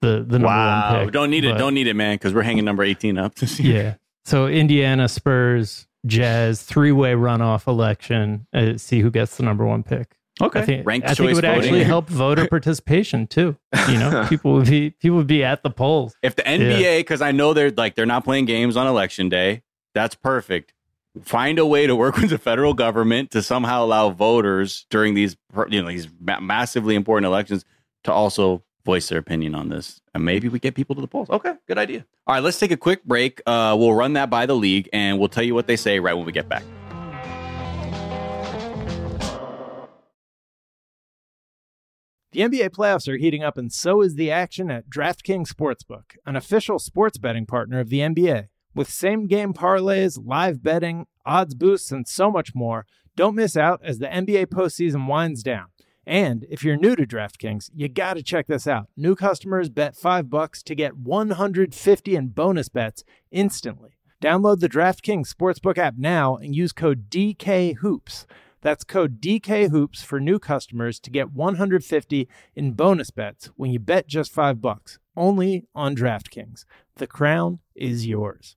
the the number Wow. one pick. Don't need it. Don't need it, man, because we're hanging number 18 up this year. yeah. So Indiana, Spurs, Jazz, three way runoff election. Uh, see who gets the number one pick. Okay. I think, Ranked I think it choice would actually help voter participation too. You know, people would be people would be at the polls. If the NBA, because I know they're like they're not playing games on election day, that's perfect. Find a way to work with the federal government to somehow allow voters during these you know these massively important elections to also voice their opinion on this, and maybe we get people to the polls. Okay, good idea. All right, let's take a quick break. Uh, we'll run that by the league, and we'll tell you what they say right when we get back. The NBA playoffs are heating up, and so is the action at DraftKings Sportsbook, an official sports betting partner of the NBA. With same game parlays, live betting, odds boosts, and so much more, don't miss out as the NBA postseason winds down. And if you're new to DraftKings, you got to check this out. New customers bet 5 bucks to get 150 in bonus bets instantly. Download the DraftKings Sportsbook app now and use code DKHOOPS. That's code DKHOOPS for new customers to get 150 in bonus bets when you bet just 5 bucks. Only on DraftKings. The crown is yours.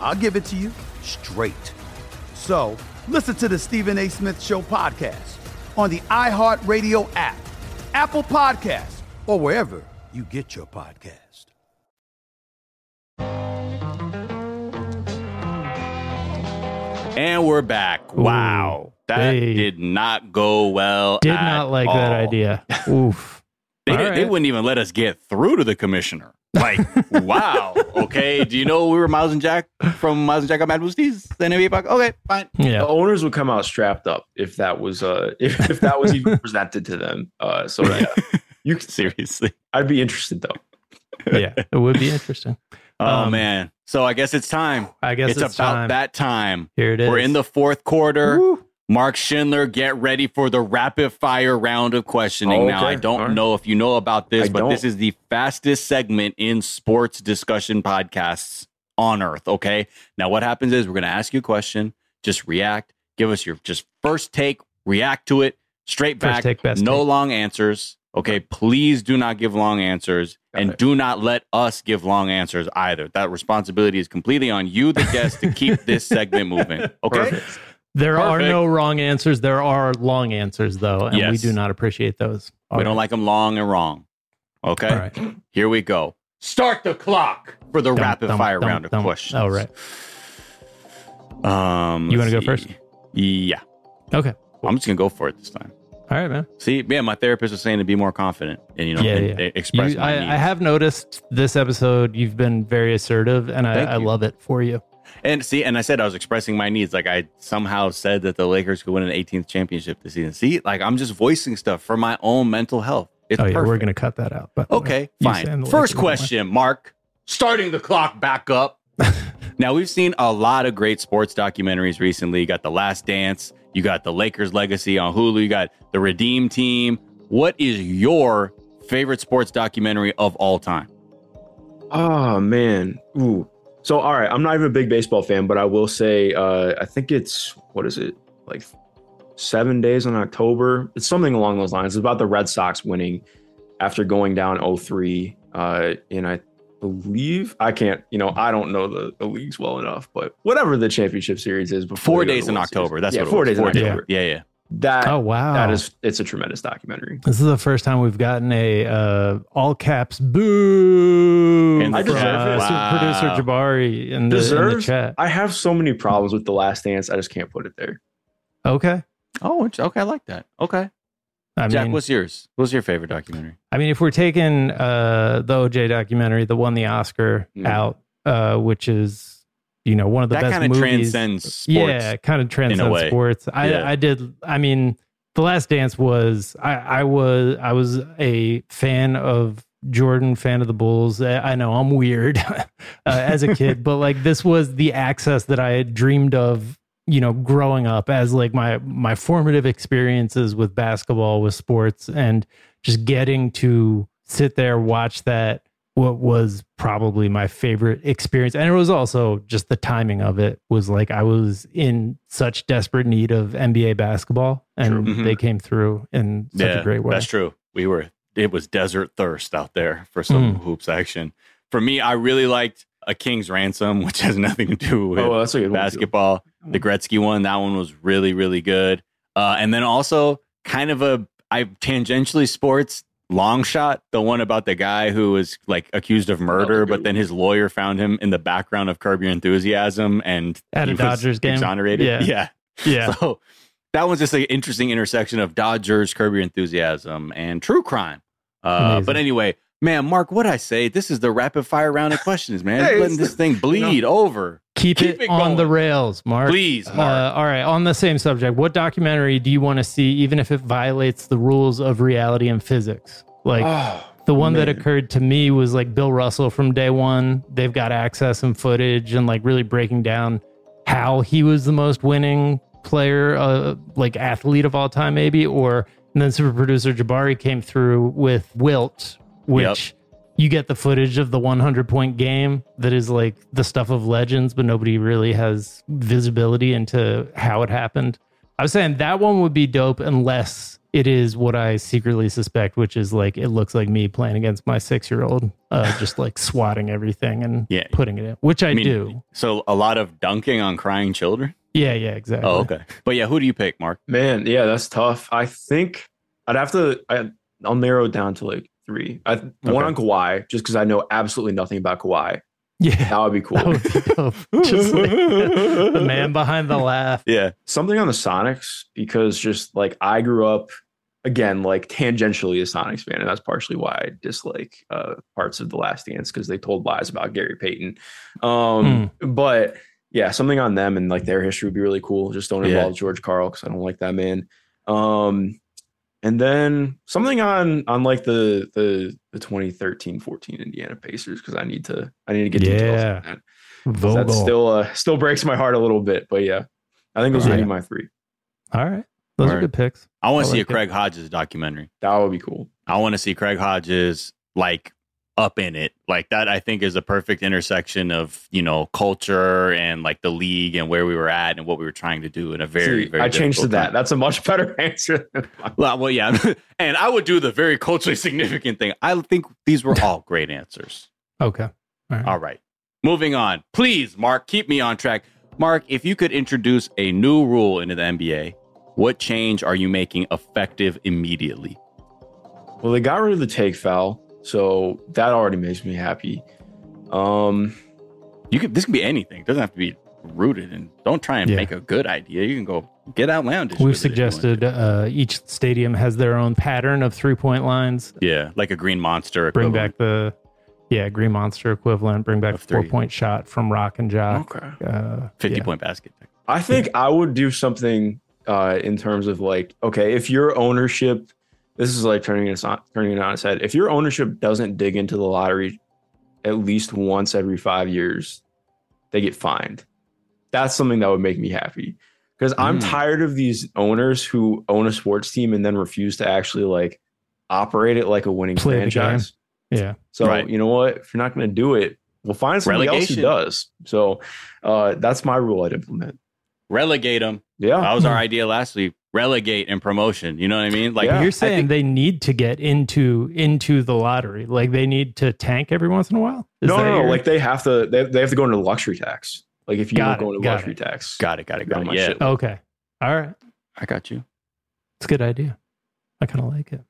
I'll give it to you straight. So listen to the Stephen A. Smith Show podcast on the iHeartRadio app, Apple Podcasts, or wherever you get your podcast. And we're back. wow. That hey. did not go well. Did at not like that idea. Oof. They, All did, they wouldn't even let us get through to the commissioner. Like, wow. Okay. Do you know we were Miles and Jack from Miles and Jack on Mad Boosties? The NBA podcast? Okay, fine. Yeah. The owners would come out strapped up if that was uh if, if that was even presented to them. Uh, so yeah, you Seriously. I'd be interested though. yeah. It would be interesting. Oh, Um, man. So I guess it's time. I guess it's, it's, about time. that time. Here it is. We're in the fourth quarter. Mark Schindler, get ready for the rapid fire round of questioning. Oh, Now, I don't right. know if you know about this, I but this don't. is the fastest segment in sports discussion podcasts on earth. Okay. Now, what happens is we're going to ask you a question, just react, give us your just first take, react to it, straight back, take, no take. long answers. Okay. Please do not give long answers Got and it. do not let us give long answers either. That responsibility is completely on you, the guest, to keep this segment moving. Okay. Perfect. There are no wrong answers. There are long answers, though, and we do not appreciate those. We don't like them long and wrong. Okay. All right. Here we go. Start the clock for the Dum, rapid dum, fire dum, round of questions. All right. Um, You wanna go first? Yeah. Okay. I'm just gonna go for it this time. All right, man. See, yeah, my therapist was saying to be more confident and you know yeah, and- yeah. express You- I. I have noticed this episode. You've been very assertive, and I, I love it for you. And see, and I said I was expressing my needs. Like I somehow said that the Lakers could win an 18th championship this season. See, like I'm just voicing stuff for my own mental health. It's oh yeah, we're gonna cut that out. But uh, Okay, fine. First question, Mark. Starting the clock back up. now we've seen a lot of great sports documentaries recently. You got The Last Dance. You got The Lakers Legacy on Hulu. You got The Redeem Team. What is your favorite sports documentary of all time? Oh man. Ooh. So all right, I'm not even a big baseball fan, but I will say uh I think it's what is it? Like 7 days in October. It's something along those lines. It's about the Red Sox winning after going down 0-3 uh and I believe I can't, you know, I don't know the, the leagues well enough, but whatever the championship series is before Four they go to days in October. Series. That's yeah, what it four days in Four days. October. Yeah, yeah. That Oh, wow. that is it's a tremendous documentary. This is the first time we've gotten a uh, all caps boo In the from chat. uh, Wow. producer Jabari in the, in the chat. I have so many problems with the last dance. I just can't put it there. Okay, Oh, okay. I like that. Okay. I Jack, mean, what's yours? What's your favorite documentary? I mean, if we're taking uh, the OJ documentary the one the Oscar Mm. out, uh, which is you know one of the that best kind of movies. transcends sports. Yeah, kind of transcends sports. I, Yeah. I did. I mean, the Last Dance was. I, I was. I was a fan of Jordan, fan of the Bulls. I I know I'm weird uh, as a kid, but like this was the access that I had dreamed of. You know, growing up as like my my formative experiences with basketball, with sports, and just getting to sit there watch that what was probably my favorite experience and it was also just the timing of it was like i was in such desperate need of nba basketball and True. Mhm. they came through in such a great way That's true. We were it was desert thirst out there for some Mm. hoops action. For me, I really liked A King's Ransom, which has nothing to do with Oh, that's a good one, too. basketball. The Gretzky one, that one was really, really good. Uh, and then also kind of a I tangentially sports long shot, the one about the guy who was like accused of murder, but then his lawyer found him in the background of Curb Your Enthusiasm and At a Dodgers game? exonerated. Yeah. yeah. yeah So that was just an interesting intersection of Dodgers, Curb Your Enthusiasm, and true crime. Uh, Amazing. but anyway, man, Mark, what I say? This is the rapid fire round of questions, man. Hey, Letting it's- this thing bleed over. Keep, Keep it, it on the rails mark Please, Uh, Mark. all right on the same subject what documentary do you want to see even if it violates the rules of reality and physics like Oh, The one that occurred to me was like Bill Russell from day one. They've got access and footage and like really breaking down how he was the most winning player, uh, like athlete of all time, maybe. Or and then super producer Jabari came through with Wilt, which you get the footage of the 100 point game that is like the stuff of legends, but nobody really has visibility into how it happened. I was saying that one would be dope unless it is what I secretly suspect, which is like it looks like me playing against my six year old, uh, just like swatting everything and Yeah. putting it in, which I, I mean, do. So a lot of dunking on crying children. Yeah, yeah, exactly. Oh, okay. But yeah, who do you pick, Mark? Man, yeah, that's tough. I think I'd have to. I, I'll narrow it down to like three. I, One on Kawhi, just because I know absolutely nothing about Kawhi. Yeah, That would be cool. would be. Just like the man behind the laugh. Yeah. Something on the Sonics because just like I grew up again, like tangentially a Sonics fan, and that's partially why I dislike uh, parts of The Last Dance because they told lies about Gary Payton. Um, But yeah, something on them and like their history would be really cool. Just don't Yeah. involve George Karl because I don't like that man. Um, and then something on on like the the the 2013-14 Indiana Pacers because I need to I need to get details on that. Vogel. That still uh, still breaks my heart a little bit, but yeah, I think those would Yeah. be my three. All right. Those are Word. good picks. I want to see like a it. Craig Hodges documentary. That would be cool. I want to see Craig Hodges like up in it. Like that I think is a perfect intersection of, you know, culture and like the league and where we were at and what we were trying to do in a very, See, very I changed to that. time. That's a much better answer. Well, well, yeah. and I would do the very culturally significant thing. I think these were all great answers. Okay. All right. All right. Moving on. Please, Mark, keep me on track. Mark, if you could introduce a new rule into the NBA, what change are you making effective immediately? Well, they got rid of the take foul, so that already makes me happy. Um, you could this can be anything. It doesn't have to be rooted and don't try and Yeah. make a good idea. You can go get out outlandish. We've with it if you want. suggested uh, each stadium has their own pattern of three point lines. Yeah, like a green monster. Bring back the yeah Green Monster equivalent. Bring back Of the four point shot from Rock and Jock. Okay. Uh, 50 yeah. point basket. I think I would do something uh, in terms of like, okay, if your ownership, this is like turning it on, turning it on its head. If your ownership doesn't dig into the lottery at least once every five years, they get fined. That's something that would make me happy because I'm Mm. tired of these owners who own a sports team and then refuse to actually like operate it like a winning Play franchise. Yeah. So Right. you know what? If you're not going to do it, we'll find somebody else who does. So uh, that's my rule I'd implement. Relegate them. Yeah. That was our idea last week. Relegate and promotion. You know what I mean? Like Yeah. You're saying think- they need to get into into the lottery, like they need to tank every once in a while. Is no, no, no. your- Like they have to, they, they have to go into luxury tax. Like if you Got don't go it, into got luxury it. tax, got it, got it, you're got it. Yeah, shit. okay, all right, I got you. it's a good idea. I kind of like it.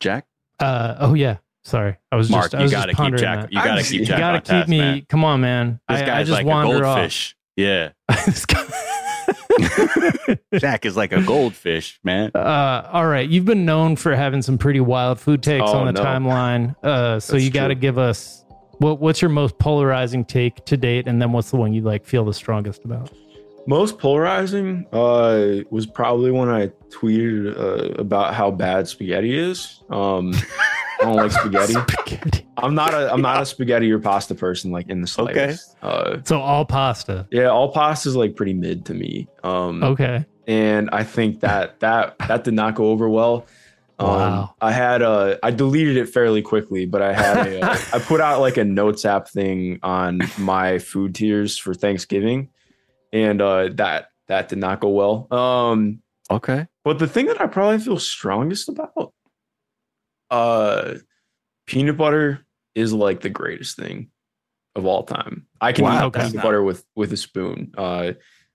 Jack, Uh, oh yeah, sorry, I was Mark, just I you was gotta just keep pondering Jack. that. You gotta I'm- keep you Jack. You gotta keep task, me. man. Come on, man. This I, I guy's just like a wander goldfish. Off. This guy- Jack is like a goldfish, man. Uh, all right, you've been known for having some pretty wild food takes Oh, on the no. timeline. Uh, so That's you got to give us what what's your most polarizing take to date, and then what's the one you like feel the strongest about? Most polarizing uh, was probably when I tweeted uh, about how bad spaghetti is. Um, I don't like spaghetti. Spaghetti. I'm not a I'm not a spaghetti or pasta person like in the Okay. slightest. Uh, So all pasta. yeah, all pasta is like pretty mid to me. Um, Okay. and I think that that that did not go over well. Um, Wow. I had uh, I deleted it fairly quickly, but I had a, uh, I put out like a notes app thing on my food tiers for Thanksgiving, and uh, that that did not go well. Um, Okay. but the thing that I probably feel strongest about, uh, peanut butter is like the greatest thing of all time. I can Wow, eat peanut not- butter with with a spoon. Uh,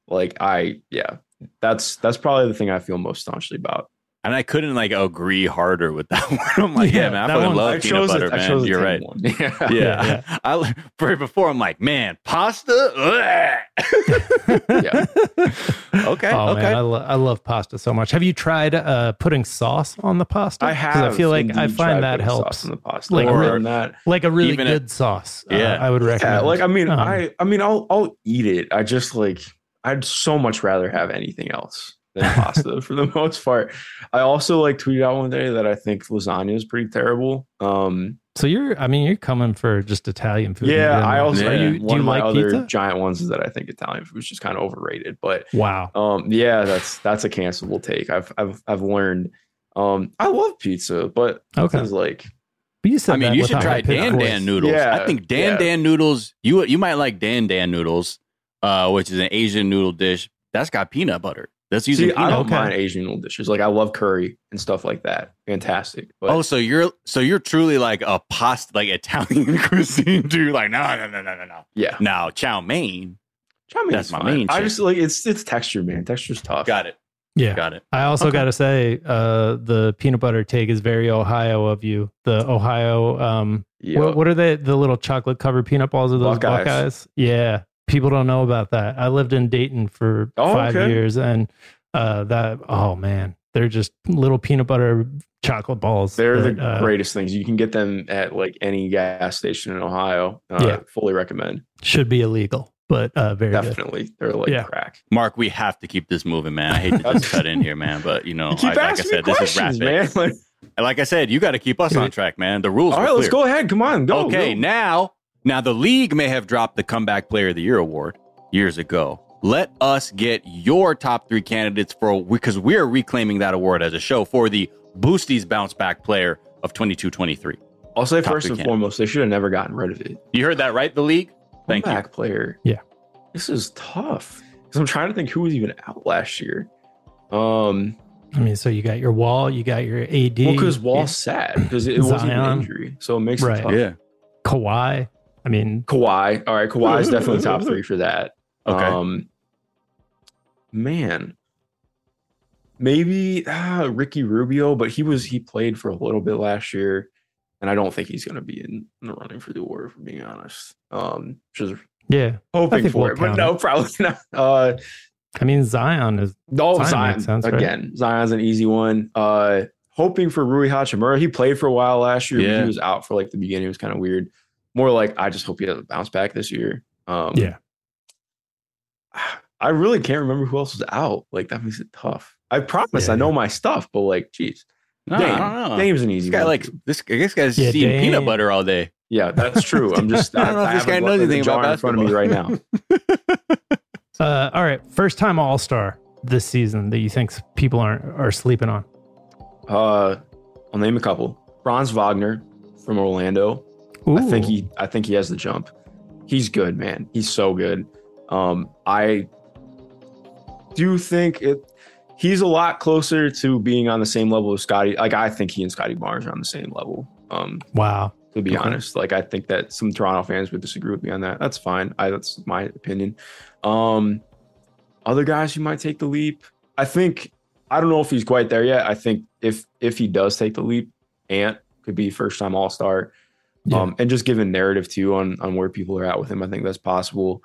like I yeah, that's that's probably the thing I feel most staunchly about. And I couldn't like agree harder with that one. I'm like, Yeah, yeah, man, I fucking love I peanut chose butter, it. I man. You're right. one. Yeah. Yeah. I for before I'm like, man, pasta. Yeah. okay. Oh okay. man, I, lo- I love pasta so much. Have you tried uh, putting sauce on the pasta? I have. I feel like I find that helps. in the pasta. Like, Or really- on that. Like a really good sauce. Uh, Yeah. I would recommend. Yeah, like I mean, Um, I I mean, I'll I'll eat it. I just like I'd so much rather have anything else than pasta for the most part. I also like tweeted out one day that I think lasagna is pretty terrible. Um, So you're, I mean, you're coming for just Italian food. yeah. I also Yeah. You, one do you of my like other pizza? giant ones is that I think Italian food is just kind of overrated. But Wow. um, yeah, that's that's a cancelable take. I've I've I've learned. Um, I love pizza, but Okay. it's like But you said I mean, you should try high-pitched Dan. Dan noodles. Yeah, I think Dan yeah. Dan noodles. You you might like Dan Dan noodles, uh, which is an Asian noodle dish that's got peanut butter. That's using see, I don't Okay. mind Asian noodle dishes. Like I love curry and stuff like that. Fantastic. But Oh, so you're so you're truly like a pasta, like Italian cuisine dude. Like no, no, no, no, no, no. yeah, Now chow mein. chow mein That's is my fine. main I just like it's it's texture, man. Texture's tough. Got it. Yeah. Got it. I also Okay. got to say, uh, the peanut butter take is very Ohio of you. The Ohio, um, Yeah. what, what are they? The little chocolate covered peanut balls of those Buckeyes. Buckeyes? Yeah. People don't know about that. I lived in Dayton for Oh, five okay. years and, uh, that, oh man, they're just little peanut butter chocolate balls. They're that, the uh, greatest things. You can get them at like any gas station in Ohio. Uh, Yeah. Fully recommend. should be illegal, but, uh, very good. Definitely. They're like Yeah. crack. Mark, we have to keep this moving, man. I hate to just cut in here, man, but you know, You keep I, like I said, this is questions, rapid. man. Like, like I said, you got to keep us on track, man. The rules. all were right, let's go ahead. Come on. Go. okay, go. now, now the league may have dropped the comeback player of the year award years ago. Let us get your top three candidates for because we're reclaiming that award as a show for the Boosties bounce back player of 22-23. I'll say Top first and candidates. foremost, they should have never gotten rid of it. You heard that right? The league. Thank you. Back player. Yeah. This is tough because I'm trying to think who was even out last year. Um, I mean, so you got your wall, you got your AD. well, because yeah. Wall's sad because it, it wasn't an injury, so it makes Right. it tough. Yeah. Kawhi. I mean, Kawhi. All right, Kawhi is definitely top three for that. Okay. Um, man, maybe ah, Ricky Rubio, but he was he played for a little bit last year, and I don't think he's going to be in, in the running for the award. For being honest, um, just Yeah. Hoping for we'll it, but no, probably not. Uh, I mean, Zion is. no, Zion Zion, makes sense, right? again. Zion's an easy one. Uh, hoping for Rui Hachimura. He played for a while last year. but Yeah. he was out for like the beginning. It was kind of weird. More like I just hope he has a bounce back this year. Um, Yeah. I really can't remember who else was out. Like that makes it tough. I promise Yeah, I know yeah. my stuff, but like, geez, No, Dame. I don't know. Dame's an This easy guy one. like this. I guess guy's Yeah, eating peanut butter all day. yeah, that's true. I'm just I don't know if this have guy a- knows anything jar about in front of me right now. Uh, all right. First time All Star this season that you think people aren't are sleeping on. Uh, I'll name a couple. Franz Wagner from Orlando. I think he I think he has the jump. He's good, man. He's so good. Um, I do think it he's a lot closer to being on the same level as Scottie. Like I think he and Scottie Barnes are on the same level. Um, Wow. to be Okay. honest. Like I think that some Toronto fans would disagree with me on that. That's fine. I that's my opinion. Um other guys who might take the leap. I think I don't know if he's quite there yet. I think if if he does take the leap, Ant could be first time all star. Yeah. Um and just given narrative too on on where people are at with him, I think that's possible.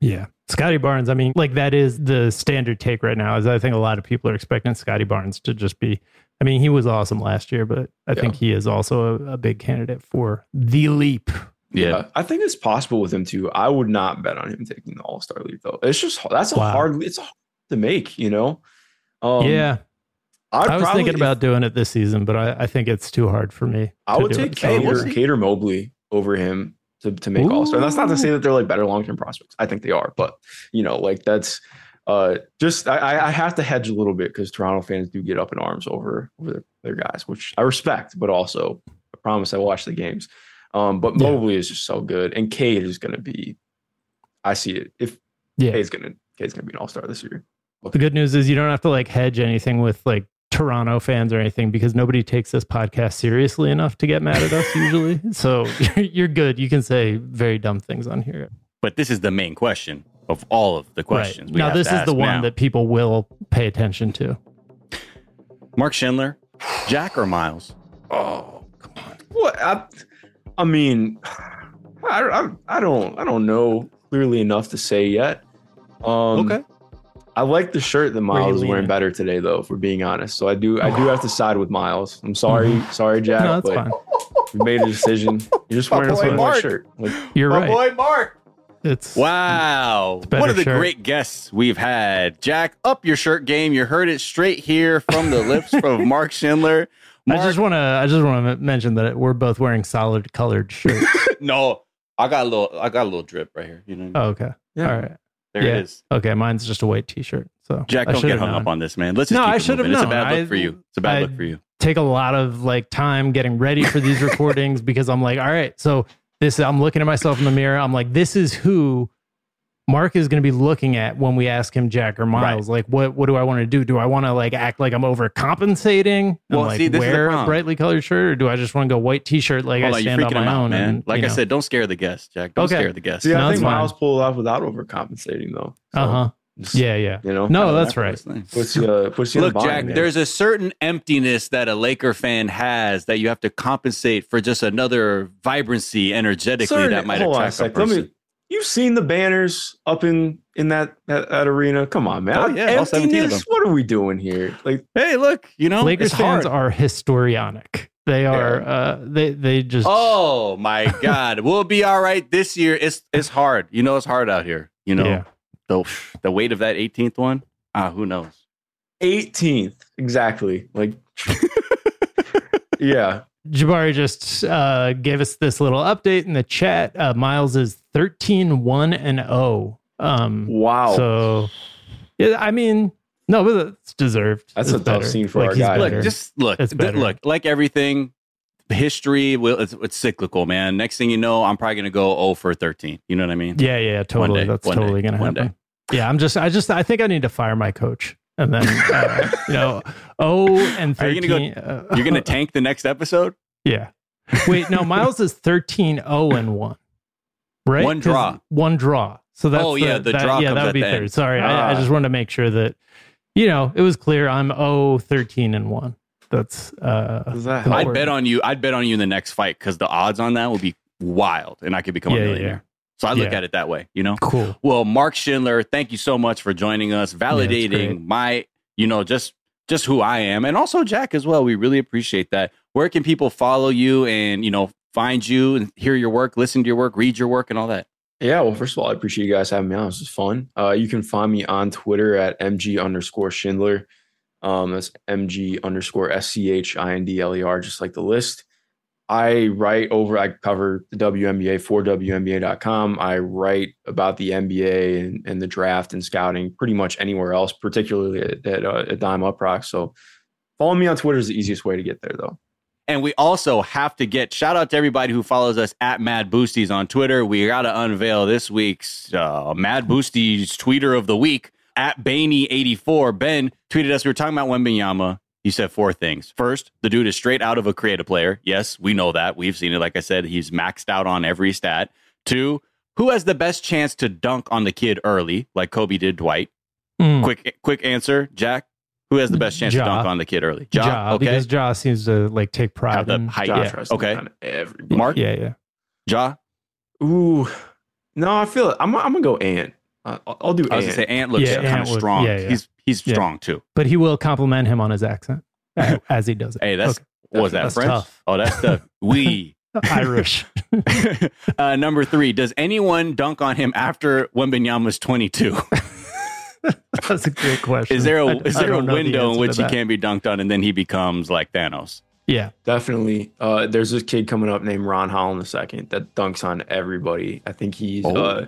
Yeah. Scottie Barnes, I mean, like that is the standard take right now. Is I think a lot of people are expecting Scottie Barnes to just be I mean, he was awesome last year, but I think he is also a, a big candidate for the leap. Yeah. I think it's possible with him too. I would not bet on him taking the all star leap though. It's just that's a Wow. hard it's hard to make, you know. Um, yeah. I'd I was probably- thinking about doing it this season, but I, I think it's too hard for me. I would take it. So Cater. Cater Mobley over him to, to make All Star. That's not to say that they're like better long term prospects. I think they are, but you know, like that's uh just I, I- I have to hedge a little bit because Toronto fans do get up in arms over over their, their guys, which I respect, but also I promise I watch the games. Um, but Yeah. Mobley is just so good, and Cade is going to be. I see it. If Yeah. Cade's going to Cade's going to be an All Star this year. The good news is you don't have to like hedge anything with like Toronto fans or anything because nobody takes this podcast seriously enough to get mad at us usually. So you're good. You can say very dumb things on here. But this is the main question of all of the questions. Right. we Now have this to is the one now. that people will pay attention to. Mark Schindler, Jack or Miles? Oh, come on. What? I, I mean, I, I, I don't I don't know clearly enough to say yet. Um, Okay. I like the shirt that Miles is wearing better today, though. If we're being honest, so I do I do have to side with Miles. I'm sorry, sorry, Jack, Mm-hmm. No, that's but fine. we made a decision. You're just wearing a boy sweater shirt. Like, You're My right. boy Mark. It's Wow. better One of the shirt. great guests we've had. Jack, up your shirt game. You heard it straight here from the lips of Mark Schindler. I just want to I just want to mention that we're both wearing solid colored shirts. no, I got a little I got a little drip right here. You know, oh, okay. Yeah. All right. There yeah. it is. Okay, mine's just a white t-shirt. So Jack, I don't get hung up on this, man. Let's just No, I should have moving. It's a bad look I- for you. It's a bad I- look for you. take a lot of like time getting ready for these recordings because I'm like, all right, so this I'm looking at myself in the mirror. I'm like, this is who Mark is going to be looking at when we ask him Jack or Miles. Like, what what do I want to do? Do I want to like act like I'm overcompensating? and, Well, like see, this is the wear a brightly colored shirt, or do I just want to go white t-shirt like Hold I stand on my out, own? man. and, like you I know. said, don't scare the guests, Jack. Don't Okay. scare the guests. Yeah, No, I it's think fine. Miles pulled off without overcompensating, though. So, uh huh. just, Yeah, yeah. You know, No, that's that right. puts you uh, puts you Look, a bind, Jack, man. there's a certain emptiness that a Laker fan has that you have to compensate for just another vibrancy energetically Certain- that might hold on a attract a sec. Let person. me. You've seen the banners up in in that that, that arena. Come on, man. Oh, yeah, all 17 of Emptiness. them. What are we doing here? Like, Hey, look, you know, Lakers it's fans hard. are historionic. They are. Uh, they they just. Oh my God, we'll be all right this year. It's it's hard. You know, it's hard out here. You know, Yeah. the the weight of that 18th one. Ah, who knows? 18th exactly. Like, yeah. Jabari just uh, gave us this little update in the chat. Uh, Miles is 13 1 and 0. Um, Wow. So, yeah, I mean, no, but it's deserved. That's It's a tough scene for our he's guy. better. Look, just look, It's th- better. look, like everything, history will it's, it's cyclical, man. Next thing you know, I'm probably gonna go 0 for 13. You know what I mean? yeah, yeah, totally. day, That's one totally day, going to one happen. Yeah, I'm just, I just, I think I need to fire my coach. And then, uh, you know, 0 and 13. Are you gonna uh, You're gonna tank the next episode. Yeah. Wait, no, Miles is 13 0 and 1. Right? one draw. One draw. So that's Oh, yeah, the that, draw Yeah, that would be the third. end. Sorry, I, I Ah. just wanted to make sure that you know it was clear. I'm 0, 13 and one. That's uh. That? I'd bet on you. I'd bet on you in the next fight because the odds on that will be wild, and I could become Yeah, a yeah, millionaire. So I look Yeah. at it that way, you know. Cool. Well, Mark Schindler, thank you so much for joining us, great. validating my, you know, just just who I am, and also Jack as well. We really appreciate that. Where can people follow you and you know find you and hear your work, listen to your work, read your work, and all that? Yeah, well, first of all, I appreciate you guys having me on. This was fun. Uh, you can find me on Twitter at mg underscore Schindler. Um, that's mg underscore s c h i n d l e r, just like the list. I write over. I cover the WNBA for WNBA.com. I write about the NBA and, and the draft and scouting pretty much anywhere else, particularly at, at, uh, at Dime UPROXX. So follow me on Twitter is the easiest way to get there, though. And we also have to get shout out to everybody who follows us at Mad Boosties on Twitter. We got to unveil this week's uh, Mad Boosties tweeter of the week at Baney84. Ben tweeted us. We were talking about Wembanyama. He said four things. First, the dude is straight out of a creative player. Yes, we know that. We've seen it. Like I said, he's maxed out on every stat. Two, who has the best chance to dunk on the kid early, like Kobe did Dwight? Mm. Quick, quick answer, Jack. Who has the best chance Ja. to dunk on the kid early? Ja, okay. because Ja seems to like take pride Have the in height. Josh Yeah, Hudson okay. everybody. Mark, Yeah, yeah. Ja. Ooh, no, I feel it. I'm, I'm gonna go Ant. Uh, I'll, I'll do it. I was Ant. gonna say Ant looks Yeah, kind of strong. yeah, yeah. He's he's Yeah. strong too. But he will compliment him on his accent as he does it. Hey, that's Okay. what was that That's French? tough. Oh, that's the we. Irish. uh, number three. Does anyone dunk on him after Wembanyama's 22? That's a great question. Is there a I- is there a don't the window in which he can't be dunked on and then he becomes like Thanos? Yeah. Definitely. Uh, there's this kid coming up named Ron Holland second that dunks on everybody. I think he's Oh. uh,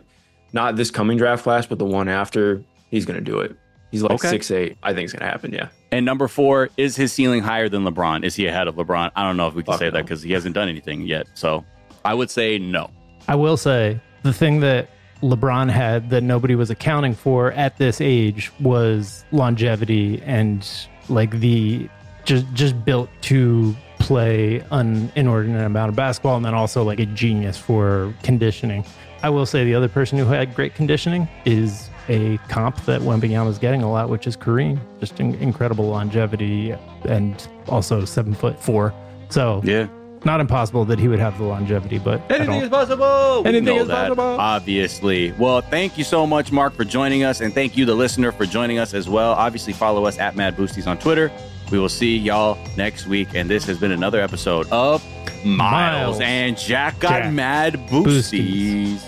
not this coming draft class, but the one after. He's gonna do it. He's like Okay. six eight. I think it's gonna happen. Yeah. And number four, is his ceiling higher than LeBron? Is he ahead of LeBron? I don't know if we can Fuck say that because he hasn't done anything yet. So I would say no. I will say the thing that LeBron had that nobody was accounting for at this age was longevity and like the just just built to play an inordinate amount of basketball and then also like a genius for conditioning. I will say the other person who had great conditioning is a comp that Wembanyama is getting a lot, which is Kareem. Just in- incredible longevity and also seven foot four. So Yeah. Not impossible that he would have the longevity, but Anything is possible. Anything is that, possible. Obviously. Well, thank you so much, Mark, for joining us, and thank you, the listener, for joining us as well. Obviously, follow us at Mad Boosties on Twitter. We will see y'all next week, and this has been another episode of Miles, Miles. and Jack got Jack. Mad Boosties. Boosties.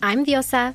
I'm Diosa.